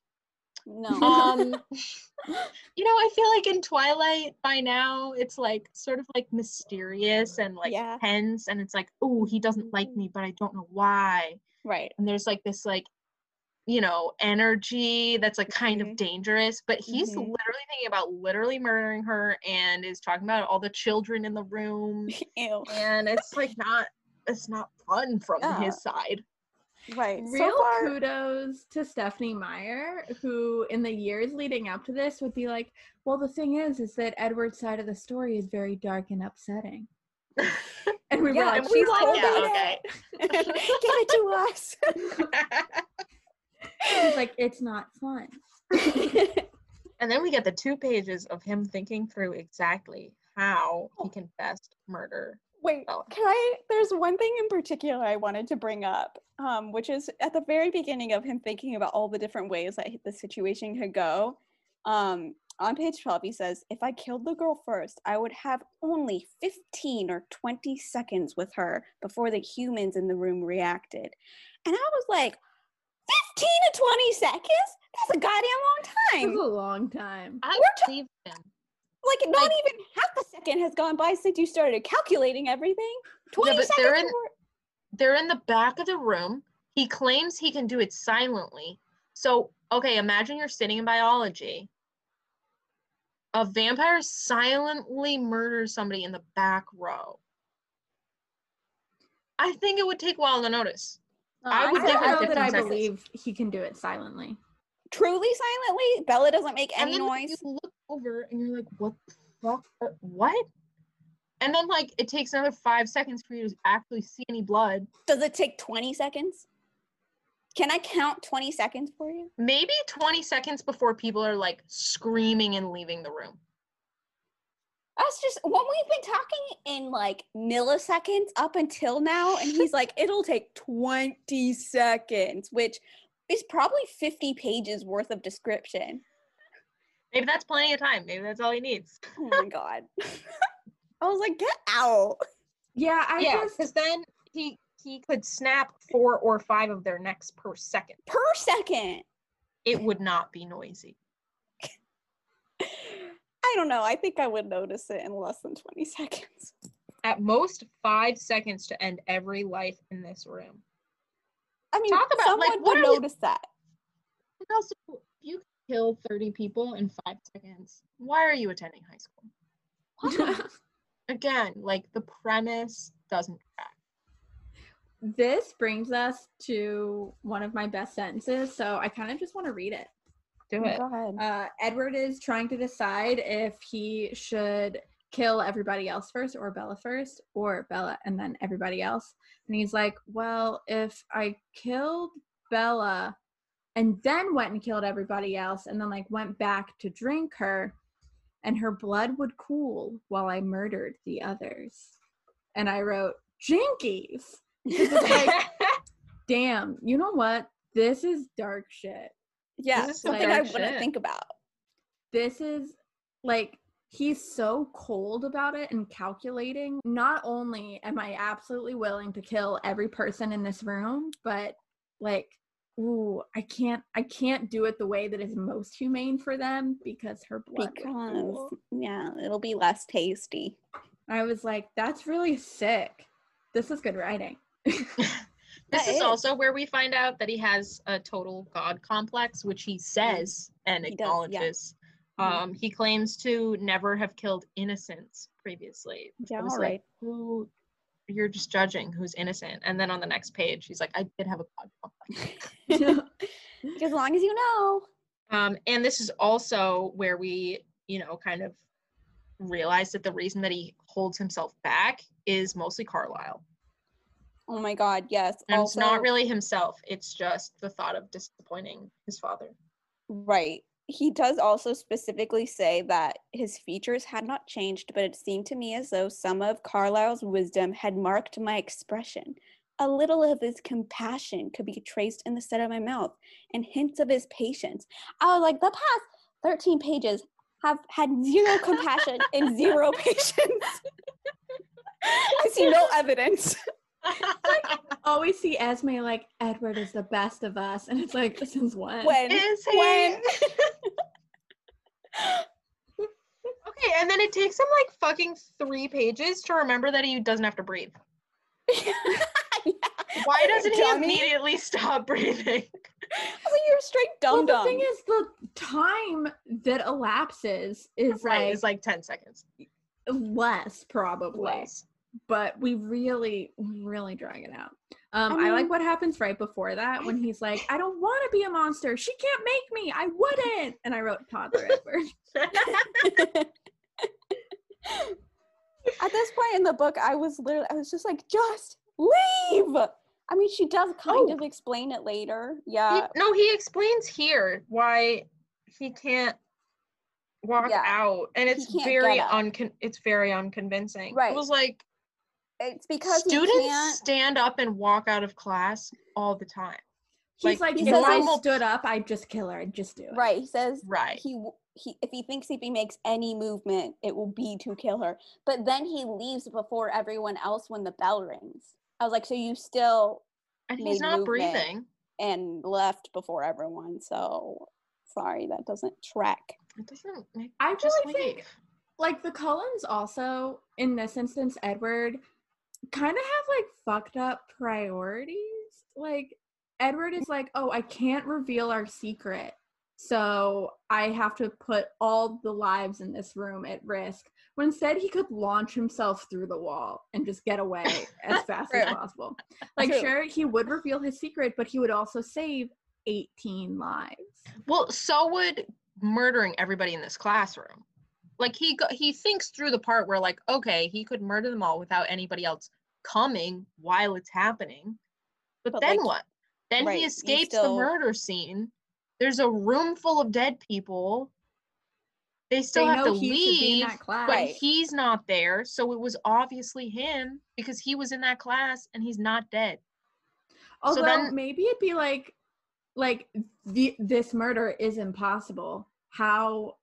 no. Um, you know, I feel like in Twilight by now, it's like sort of like mysterious and like Yeah. tense, and it's like, oh, he doesn't like me, but I don't know why right. and there's like this like you know energy that's like kind Mhm. of dangerous but he's Mhm. literally thinking about literally murdering her and is talking about all the children in the room Ew. and it's like not it's not fun from Yeah. his side Right. Real so far, kudos to Stephenie Meyer, who in the years leading up to this would be like, well, the thing is, is that Edward's side of the story is very dark and upsetting. And we were like, and we she's were like told yeah us. okay give it to us. She's like, it's not fun. and then we get the two pages of him thinking through exactly how he can best murder Wait, Bella. can I? There's one thing in particular I wanted to bring up, um, which is at the very beginning of him thinking about all the different ways that the situation could go. Um, on page 12, he says, If I killed the girl first, I would have only 15 or 20 seconds with her before the humans in the room reacted. And I was like, 15 to 20 seconds? That's a goddamn long time. was a long time. i We're believe him Like, not Like- even half a second has gone by since you started calculating everything. 20 but seconds? they're in- before- they're in the back of the room. He claims he can do it silently. So, okay, imagine you're sitting in biology. A vampire silently murders somebody in the back row. I think it would take a while to notice. I would I don't know that I seconds. believe he can do it silently. truly silently. Bella doesn't make And any then noise. you look over and you're like, what the fuck? Uh, What? And then, like, it takes another five seconds for you to actually see any blood. Does it take 20 seconds? Can I count 20 seconds for you? Maybe 20 seconds before people are like screaming and leaving the room. That's just when we've been talking in like milliseconds up until now, and he's like, it'll take 20 seconds, which is probably 50 pages worth of description. Maybe that's plenty of time. Maybe that's all he needs. Oh my god. I was like, get out. Yeah, I yeah, just because then he he could snap four or five of their necks per second. Per second. It would not be noisy. I don't know. I think I would notice it in less than 20 seconds. At most five seconds to end every life in this room. I mean, Talk about, like, someone what would are you- notice that. And also, if you kill 30 people in five seconds, why are you attending high school? Again, like the premise doesn't track. this brings us to one of my best sentences, so I kind of just want to read it. Do it. Go ahead. Uh, Edward is trying to decide if he should kill everybody else first or Bella first or Bella and then everybody else. And he's like, well, if I killed Bella and then went and killed everybody else and then like went back to drink her and her blood would cool while I murdered the others. And I wrote, Jinkies. Like, damn, you know what? This is dark shit. Yeah, this is some something I dark wouldn't think about. this is like he's so cold about it and calculating. Not only am I absolutely willing to kill every person in this room, but like ooh, I can't I can't do it the way that is most humane for them because her blood Because cool. yeah, it'll be less tasty. I was like, that's really sick. This is good writing. This is is. also where we find out that he has a total god complex, which he says and He does, yeah. acknowledges. Mhm. Um, he claims to never have killed innocents previously. Yeah, all like, right. Who you're just judging who's innocent. And then on the next page, he's like, I did have a god complex. as long as you know. Um, and this is also where we, you know, kind of realize that the reason that he holds himself back is mostly Carlisle. Oh my god, yes. And also, it's not really himself, it's just the thought of disappointing his father. Right. He does also specifically say that his features had not changed, but it seemed to me as though some of Carlisle's wisdom had marked my expression. A little of his compassion could be traced in the set of my mouth, and hints of his patience. I was like, the past 13 pages have had zero compassion and zero patience. I see no evidence. Like, always see Esme like Edward is the best of us, and it's like this since when? When? is he? When? okay, and then it takes him like fucking three pages to remember that he doesn't have to breathe. Why doesn't he immediately stop breathing? I was like, you're straight dumb. well, the thing is, the time that elapses is right, like, it's like 10 seconds. less probably. Less. But we really really drag it out um I i, like what happens right before that when he's like i don't want to be a monster she can't make me i wouldn't and i wrote toddler edward At this point in the book, I was literally, I was just like, just leave. I mean, she does kind Oh. of explain it later. He- Yeah. no, he explains here why he can't walk Yeah, out, and it's very uncon. It's very unconvincing. Right. It was like It's because he students can't. stand up and walk out of class all the time. he's Like, like, he if says i normal- stood up i'd just kill her i'd just do it Right. He says Right. he he if he thinks if he makes any movement, it will be to kill her. But then he leaves before everyone else when the bell rings. I was like, so you still And made he's not movement. breathing. and left before everyone. So sorry, that doesn't track. It doesn't make I just really think- like the Cullens also in this instance, Edward kind of have like fucked up priorities. Like Edward is like, oh, I can't reveal our secret. So I have to put all the lives in this room at risk. When instead he could launch himself through the wall and just get away as fast as possible. Like True. sure, he would reveal his secret, but he would also save 18 lives. Well, so would murdering everybody in this classroom. Like he go- he thinks through the part where like okay, he could murder them all without anybody else coming while it's happening. But, But, then like, what? Then right, he escapes still- the murder scene. There's a room full of dead people. They still they have know to he should be in leave, that class. but Right. he's not there. So it was obviously him because he was in that class and he's not dead. Although then- maybe it'd be like, like the, this murder is impossible. How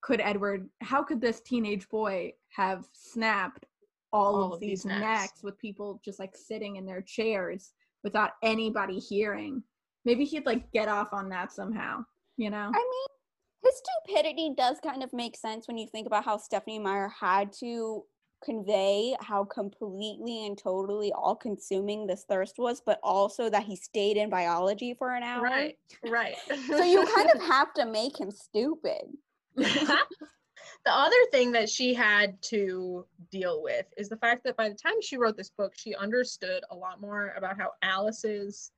could Edward? How could this teenage boy have snapped all, All of, of these these necks. necks with people just like sitting in their chairs without anybody hearing? Maybe he'd like get off on that somehow. You know? I mean, his stupidity does kind of make sense when you think about how Stephenie Meyer had to convey how completely and totally all consuming this thirst was, but also that he stayed in biology for an hour. Right. Right. So you kind of have to make him stupid. the other thing that she had to deal with is the fact that by the time she wrote this book, she understood a lot more about how Alice's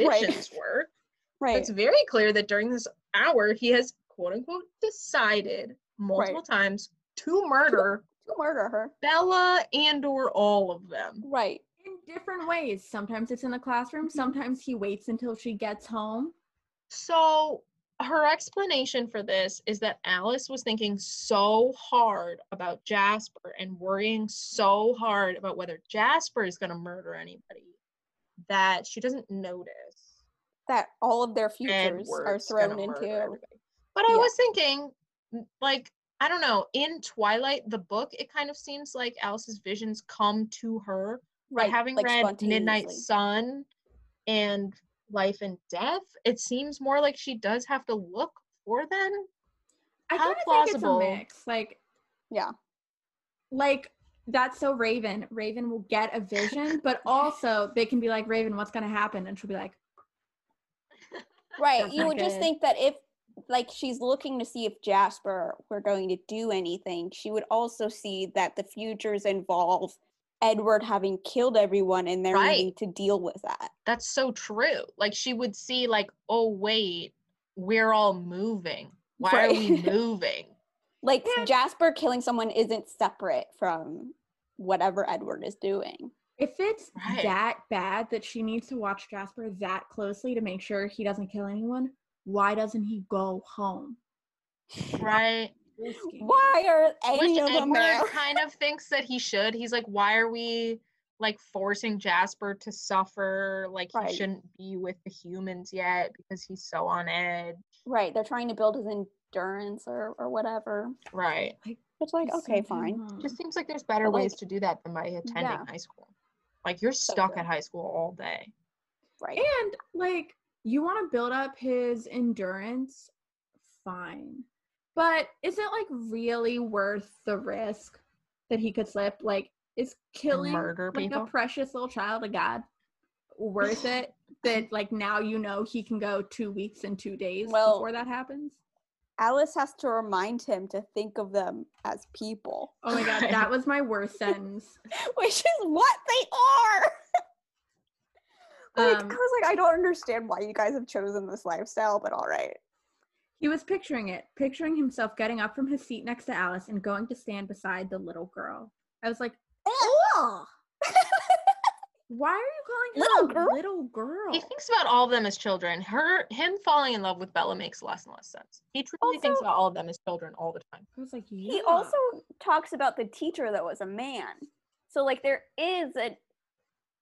Right. visions work. Right. It's very clear that during this hour, he has quote unquote decided multiple times to murder to murder her. Bella and or all of them. Right. in different ways. Sometimes it's in the classroom. Mm-hmm. Sometimes he waits until she gets home. So her explanation for this is that Alice was thinking so hard about Jasper and worrying so hard about whether Jasper is going to murder anybody that she doesn't notice That all of their futures are thrown into. everybody. But I Yeah. was thinking, like, I don't know, in Twilight, the book, it kind of seems like Alice's visions come to her Right. but having like read Midnight. Sun and Life and Death, it seems more like she does have to look for them. I kind of think it's a mix. Like Yeah. like that's so Raven. Raven will get a vision, but also they can be like, Raven, what's gonna happen? And she'll be like, Right. You not would just think that if like she's looking to see if Jasper were going to do anything, she would also see that the futures involve Edward having killed everyone and they're Right. needing to deal with that. That's so true. Like she would see, like, oh wait, we're all moving. Why are we moving? Like Yeah. Jasper killing someone isn't separate from whatever Edward is doing. If it's Right. that bad that she needs to watch Jasper that closely to make sure he doesn't kill anyone, why doesn't he go home? Right. Risking. Why are any Which of them Edward there? kind of thinks that he should. He's like, why are we like forcing Jasper to suffer? Like Right. he shouldn't be with the humans yet because he's so on edge. Right, they're trying to build his endurance or or whatever. Right. Like, It's like, Just okay, send him fine. home. Just seems like there's better like- ways to do that than by attending Yeah. high school. Like you're stuck true. at high school all day. Right. And like you want to build up his endurance, fine. But is it like really worth the risk that he could slip? Like, is killing murder like people? a precious little child of God worth it? that like now you know he can go two weeks and two days Well- before that happens? Alice has to remind him to think of them as people, Oh my god, that was my worst sentence. which is what they are. like, Um, I was like, I don't understand why you guys have chosen this lifestyle, but all right. He was picturing it, picturing himself getting up from his seat next to Alice and going to stand beside the little girl. I was like, Ugh. why are you calling her Little a girl? little girl? He thinks about all of them as children. Her him falling in love with Bella makes less and less sense. He truly thinks about all of them as children all the time. I was like, He yeah. also talks about the teacher that was a man. So like there is a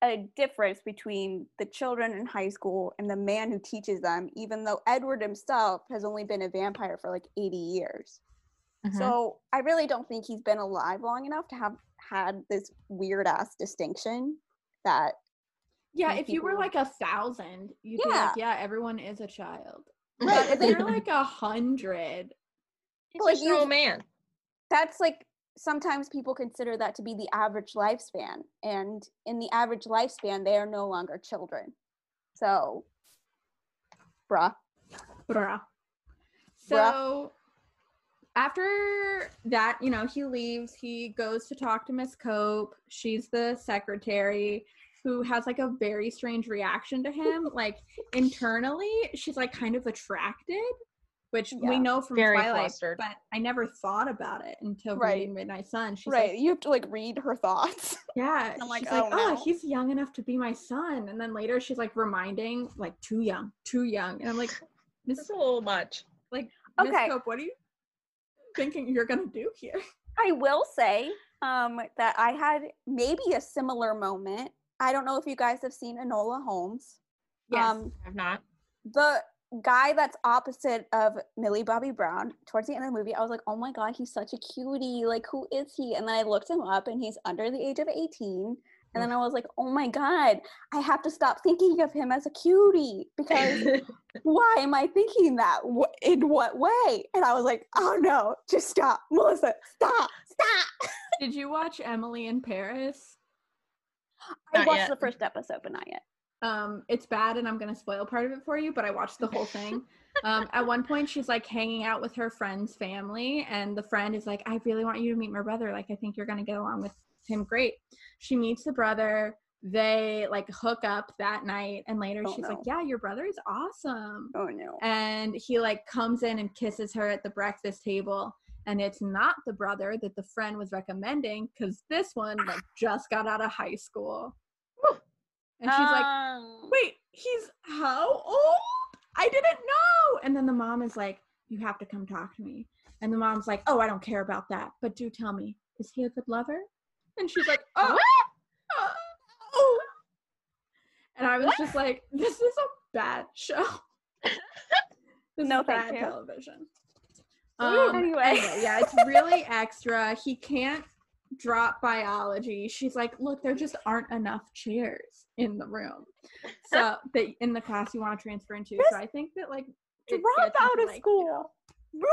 a difference between the children in high school and the man who teaches them, even though Edward himself has only been a vampire for like 80 years. Mhm. So I really don't think he's been alive long enough to have had this weird ass distinction that Yeah, these if you were like a thousand, you'd be Yeah. like, yeah, everyone is a child. Right, But if you're like a hundred, He's like just an old you've- man. that's like sometimes people consider that to be the average lifespan and in the average lifespan they are no longer children so bruh bruh. So after that, you know, he leaves, he goes to talk to Miss Cope. She's the secretary who has like a very strange reaction to him. like internally, she's like kind of attracted, which we know from Twilight, flustered. but I never thought about it until Right. reading Midnight Sun. She's right like, you have to like read her thoughts Yeah, I'm like, she's like, "Oh, oh, he's young enough to be my son, and then later she's like reminding, like, too young, too young, and I'm like, Miss, It's a little much. like, Okay. Cope, what are you thinking you're gonna do here? i will say um that i had maybe a similar moment i don't know if you guys have seen enola holmes um I've not. the guy that's opposite of Millie Bobby Brown towards the end of the movie, I was like, oh my god, he's such a cutie. Like, who is he? And then I looked him up and he's under the age of 18. And then I was like, oh my god, I have to stop thinking of him as a cutie because why am I thinking that? In what way? And I was like, oh no, just stop, Melissa, stop, stop. Did you watch Emily in Paris? I Not watched yet. the first episode, but not yet. Um, it's bad, and I'm gonna spoil part of it for you, but I watched the whole thing. Um, at one point, she's like hanging out with her friend's family, and the friend is like, "I really want you to meet my brother. Like, I think you're gonna get along with him great." She meets the brother. They like hook up that night, and later Oh, she's no. like, "Yeah, your brother is awesome." Oh no. and he like comes in and kisses her at the breakfast table and it's not the brother that the friend was recommending because this one like just got out of high school and she's like Um, wait he's how old? I didn't know. And then the mom is like you have to come talk to me. And the mom's like oh i don't care about that but do tell me is he a good lover? And she's like oh, uh, oh. and i was just like this is a bad show. No, thank bad you. television. Um, anyway. anyway yeah it's really extra. He can't drop biology she's like look there just aren't enough chairs in the room so that in the class you want to transfer into so i think that like drop out of like, you school. know, Move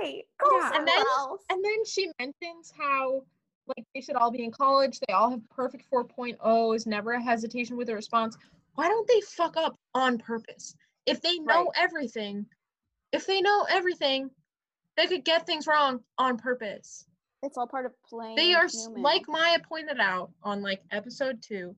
away. Go Yeah. And somewhere then- else. And then she mentions how like they should all be in college. They all have perfect 4.0s, never a hesitation with a response. Why don't they fuck up on purpose? If they know Right. everything, if they know everything, they could get things wrong on purpose. It's all part of playing. They are human. like Maya pointed out on like episode 2.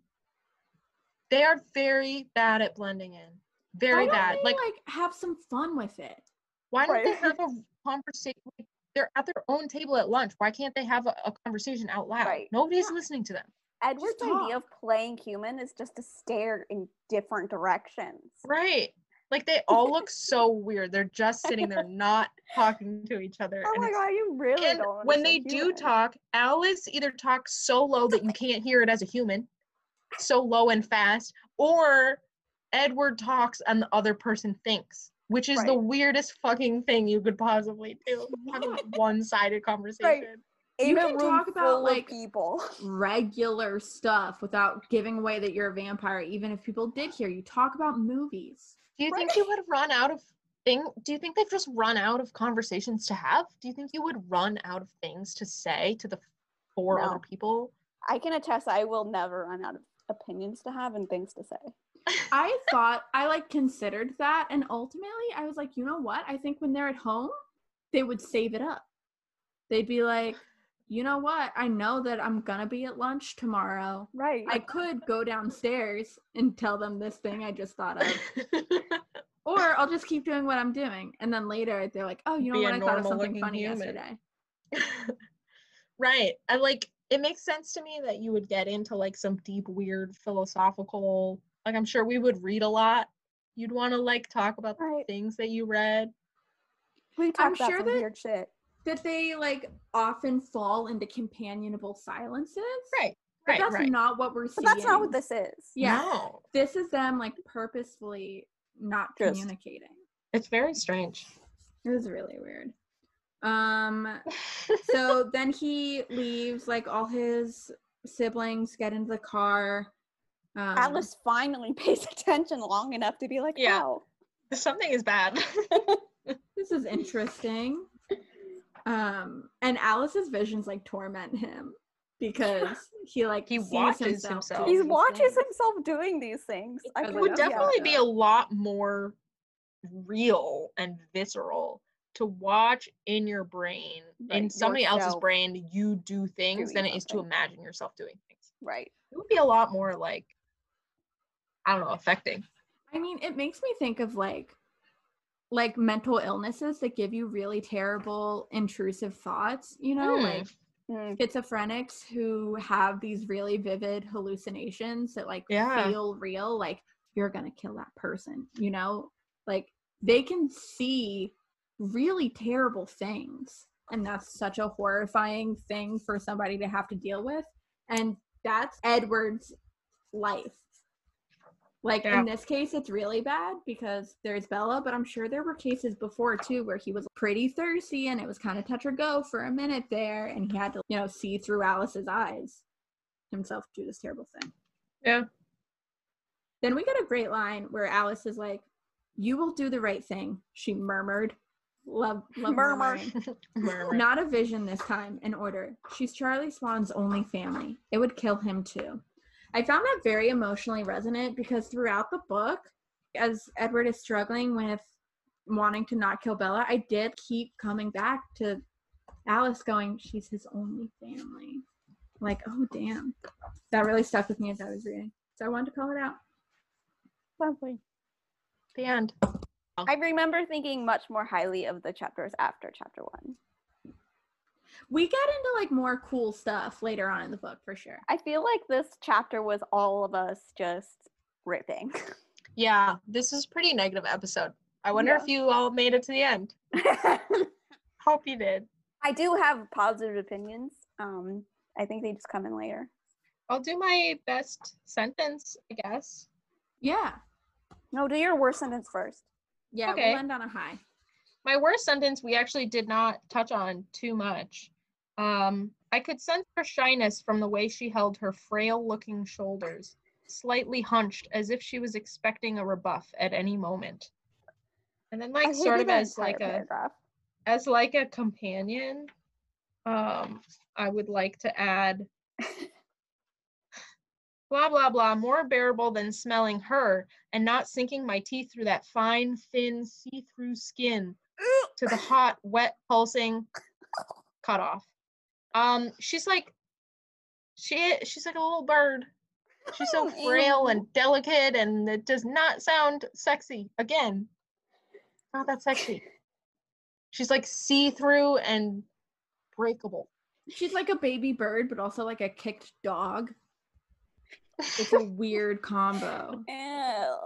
They are very bad at blending in. Very why don't bad. they, Like like have some fun with it why don't they have a conversation? Like, they're at their own table at lunch. Why can't they have a, a conversation out loud? Right. Nobody's Yeah. listening to them. Edward's idea of playing human is just to stare in different directions. Right. Like they all look so weird. They're just sitting there not talking to each other. Oh my god, you really and don't. when they understand do talk, Alice either talks so low that you can't hear it as a human, so low and fast, or Edward talks and the other person thinks, which is the weirdest fucking thing you could possibly do. Having a one-sided conversation. in You can talk about, like, people. regular stuff without giving away that you're a vampire, even if people did hear you. Talk about movies. Do you think you would run out of thing? Do you think they've just run out of conversations to have? Do you think you would run out of things to say to the four No. other people? I can attest I will never run out of opinions to have and things to say. I thought I like considered that, and ultimately I was like, you know what? I think when they're at home, they would save it up. They'd be like, you know what? I know that I'm gonna be at lunch tomorrow. Right. I could go downstairs and tell them this thing I just thought of, or I'll just keep doing what I'm doing, and then later they're like, oh, you know Be what? I thought of something funny human. yesterday. right. I like it makes sense to me that you would get into like some deep, weird philosophical like I'm sure we would read a lot. You'd want to like talk about Right. things that you read. we talk I'm about sure some that- weird shit. That they like often fall into companionable silences. Right. But Right. that's right. not what we're seeing. But that's not what this is. Yeah. No. This is them like purposefully not Just- communicating. It's very strange. It was really weird. Um so then he leaves like all his siblings get into the car. Um, Alice finally pays attention long enough to be like, Yeah. oh, Something is bad. this is interesting. Um and Alice's visions like torment him because he like He watches himself. himself. he watches things. himself doing these things. I It it can- would yeah. definitely be a lot more real and visceral to watch in your brain in Right, somebody else's brain you do things doing than it is to imagine yourself doing things right. it would be a lot more like i don't know affecting I mean, it makes me think of like like mental illnesses that give you really terrible intrusive thoughts, you know, Hmm. like Mm, schizophrenics who have these really vivid hallucinations that like Yeah. feel real, like you're gonna kill that person, you know? Like they can see really terrible things. And that's such a horrifying thing for somebody to have to deal with. And that's Edward's life. Like Yeah. in this case, it's really bad because there's Bella, but I'm sure there were cases before too where he was pretty thirsty and it was kind of touch or go for a minute there, and he had to, you know, see through Alice's eyes himself do this terrible thing. yeah Then we get a great line where Alice is like, "You will do the right thing," she murmured. Love, love Murmur. Murmur. Not a vision this time, in order. She's Charlie Swan's only family. It would kill him too. I found that very emotionally resonant because throughout the book, as Edward is struggling with wanting to not kill Bella, I did keep coming back to Alice going, she's his only family. Like, oh, damn. That really stuck with me as I was reading. So I wanted to call it out. lovely. the end oh. I remember thinking much more highly of the chapters after chapter one. We get into like more cool stuff later on in the book for sure. I feel like this chapter was all of us just ripping. yeah this is a pretty negative episode i wonder Yeah. if you all made it to the end hope you did I do have positive opinions. Um, I think they just come in later. i'll do my best sentence i guess Yeah. No, do your worst sentence first. Yeah, Okay. we'll end on a high. my worst sentence we actually did not touch on too much. Um, I could sense her shyness from the way she held her frail looking shoulders, slightly hunched as if she was expecting a rebuff at any moment. And then like sort of as like entire a paragraph. as like a companion, um, I would like to add blah blah blah more bearable than smelling her and not sinking my teeth through that fine thin see-through skin to the hot wet pulsing cutoff um she's like she she's like a little bird she's so Oh, frail and delicate and it does not sound sexy again not that sexy She's like see-through and breakable. She's like a baby bird, but also like a kicked dog. It's a weird combo. Ew.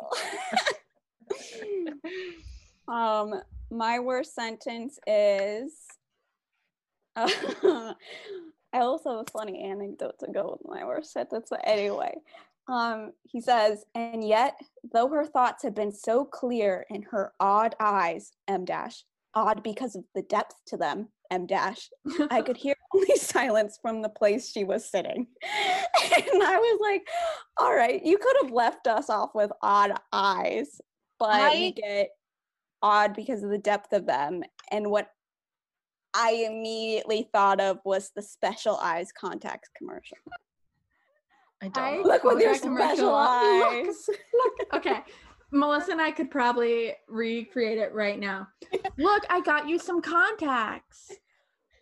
um, my worst sentence is. I also have a funny anecdote to go with my worst sentence, but anyway. Um, he says, and yet, though her thoughts had been so clear in her odd eyes, M dash, odd because of the depth to them, M dash, I could hear only silence from the place she was sitting. and I was like, all right, you could have left us off with odd eyes, but I- we get odd because of the depth of them. And what I immediately thought of was the special eyes contacts commercial. I I don't. Look with quote your commercial special up. Look, eyes. Look, okay. Melissa and I could probably recreate it right now. Look, I got you some contacts.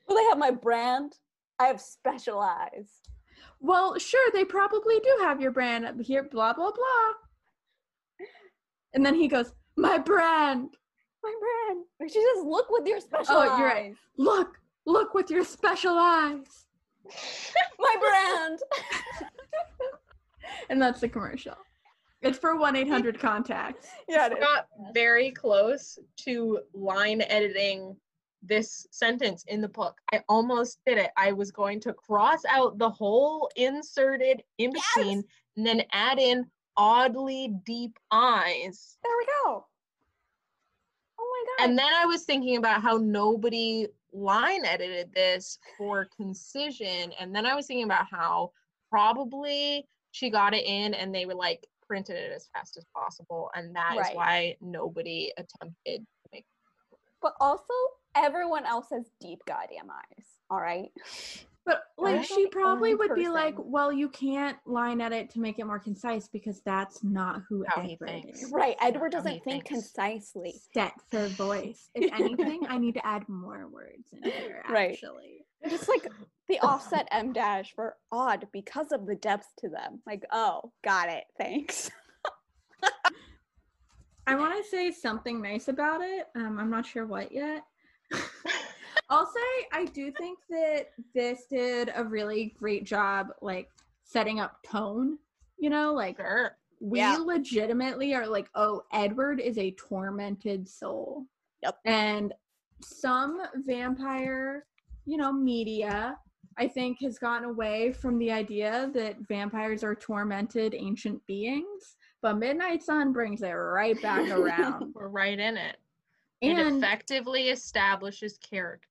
Well, they have my brand? I have special eyes. Well, sure, they probably do have your brand up here, blah, blah, blah. And then he goes, My brand. My brand. She says, look with your special Oh, eyes. you're right. Look, look with your special eyes. My brand. And that's the commercial. It's for 1 800 contacts. yeah, I got very close to line editing this sentence in the book. I almost did it. I was going to cross out the whole inserted in between and then add in oddly deep eyes. There we go. Oh my god. And then I was thinking about how nobody line edited this for concision. And then I was thinking about how probably she got it in and they were like printed it as fast as possible. And that is Right. why nobody attempted to make but also, everyone else has deep goddamn eyes. All right. But like she probably Only would be like, well, you can't line edit to make it more concise because that's not who How Edward thinks. is. Right. Edward How doesn't think thinks. concisely. Set for voice. If anything, I need to add more words in here. Right. Actually, Just like the offset M dash for odd because of the depth to them. Like, oh, got it. Thanks. I want to say something nice about it. Um, I'm not sure what yet. I'll say I do think that this did a really great job, like setting up tone. You know, like Sure. we Yeah. legitimately are like, oh, Edward is a tormented soul. Yep. And some vampire, you know, media, I think, has gotten away from the idea that vampires are tormented ancient beings. But Midnight Sun brings it right back around. We're right in it. It effectively establishes character.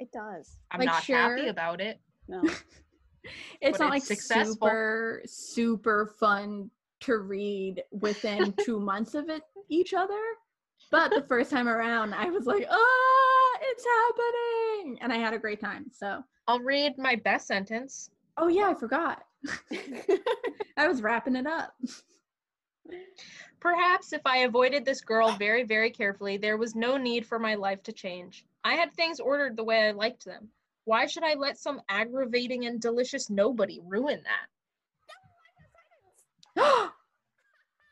It does. I'm Like, not happy about it. No. it's but not like successful. super, super fun to read within two months of it each other. But the first time around, I was like, ah, it's happening. And I had a great time. So, I'll read my best sentence. oh, yeah, I forgot. I was wrapping it up. Perhaps if I avoided this girl very, very carefully, there was no need for my life to change. I had things ordered the way I liked them. Why should I let some aggravating and delicious nobody ruin that?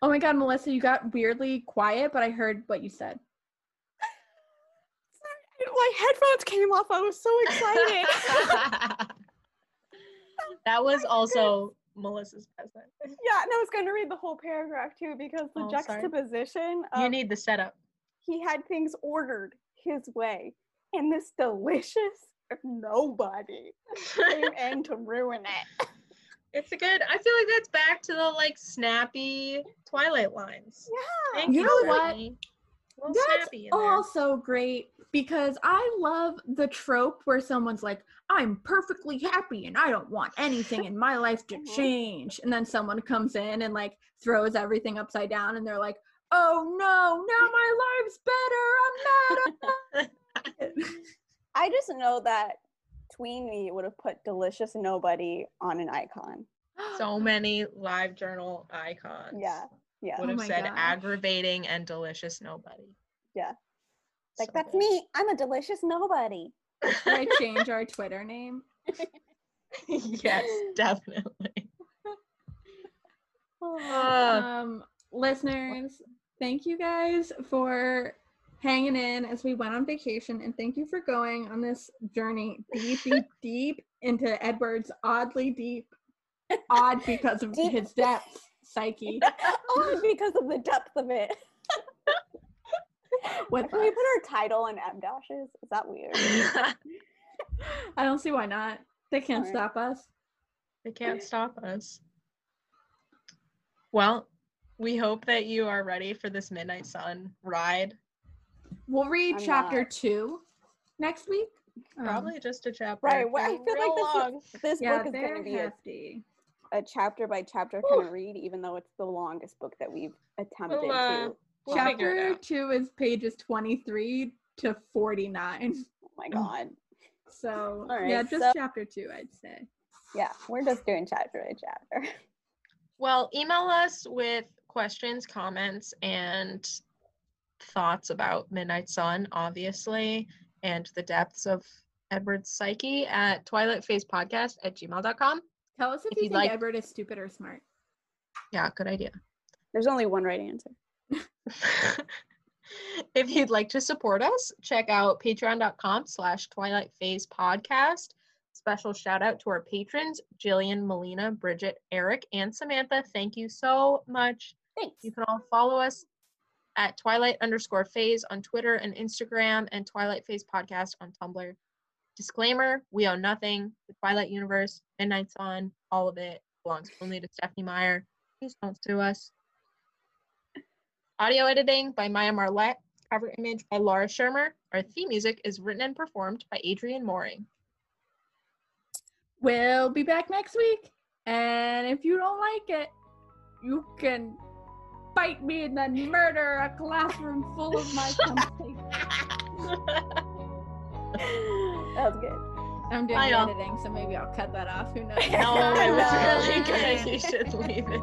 oh my God, Melissa, you got weirdly quiet, but I heard what you said. My headphones came off. I was so excited. that was also Melissa's present. yeah, and I was going to read the whole paragraph too because the Oh, sorry. juxtaposition You need the setup. he had things ordered his way, and this delicious nobody came in to ruin it. It's a good. I feel like that's back to the like snappy Twilight lines. Yeah. Thank You you, know what? Brittany. A That's snappy there. also great because I love the trope where someone's like, I'm perfectly happy and I don't want anything in my life to Mhm. change. And then someone comes in and like throws everything upside down and they're like, oh no, now my life's better. I'm mad about it. I just know that Tweenie would have put delicious nobody on an icon. so many live journal icons. Yeah. Yeah. Would Oh have my said gosh. aggravating and delicious nobody. Yeah. Like So that's good. me. I'm a delicious nobody. Should I change our Twitter name? yes, definitely. Oh, um listeners thank you guys for hanging in as we went on vacation. And thank you for going on this journey deep, deep, deep into Edward's oddly deep, odd because of Deep. his depth psyche. oh, because of the depth of it. With Can we put our title in M dashes? Is that weird? I don't see why not. They can't Alright. stop us. They can't stop us. Well, we hope that you are ready for this Midnight Sun ride. We'll read I'm chapter not. two next week. Um, Probably just a chapter. Right, well, I feel like real this is- long. This yeah, book is going to be a, hefty. a chapter by chapter kind of read, even though it's the longest book that we've attempted We'll, uh, to. We'll chapter two is pages 23 to 49. Oh my god. So Alright, yeah, just so- chapter two, I'd say. Yeah, we're just doing chapter by chapter. Well, email us with questions, comments, and thoughts about Midnight Sun, obviously, and the depths of Edward's psyche at twilightphasepodcast at gmail.com. Tell us if, If you you'd think like- Edward is stupid or smart. Yeah, good idea. There's only one right answer. if you'd like to support us, check out patreon.com slash twilight phase podcast. Special shout out to our patrons, Jillian, Melina, Bridget, Eric, and Samantha. Thank you so much. Thanks. You can all follow us at twilight underscore phase on Twitter and Instagram and Twilight Phase Podcast on Tumblr. Disclaimer, we own nothing. The Twilight Universe, Midnight Sun, all of it belongs only to Stephenie Meyer. Please don't sue us. Audio editing by Maya Marlette. Cover image by Laura Shermer. Our theme music is written and performed by Adrian Mooring. We'll be back next week. And if you don't like it, you can bite me and then murder a classroom full of my company. That was good. I'm doing Bye, the editing, so maybe I'll cut that off. Who knows? no, it was really good. You should leave it.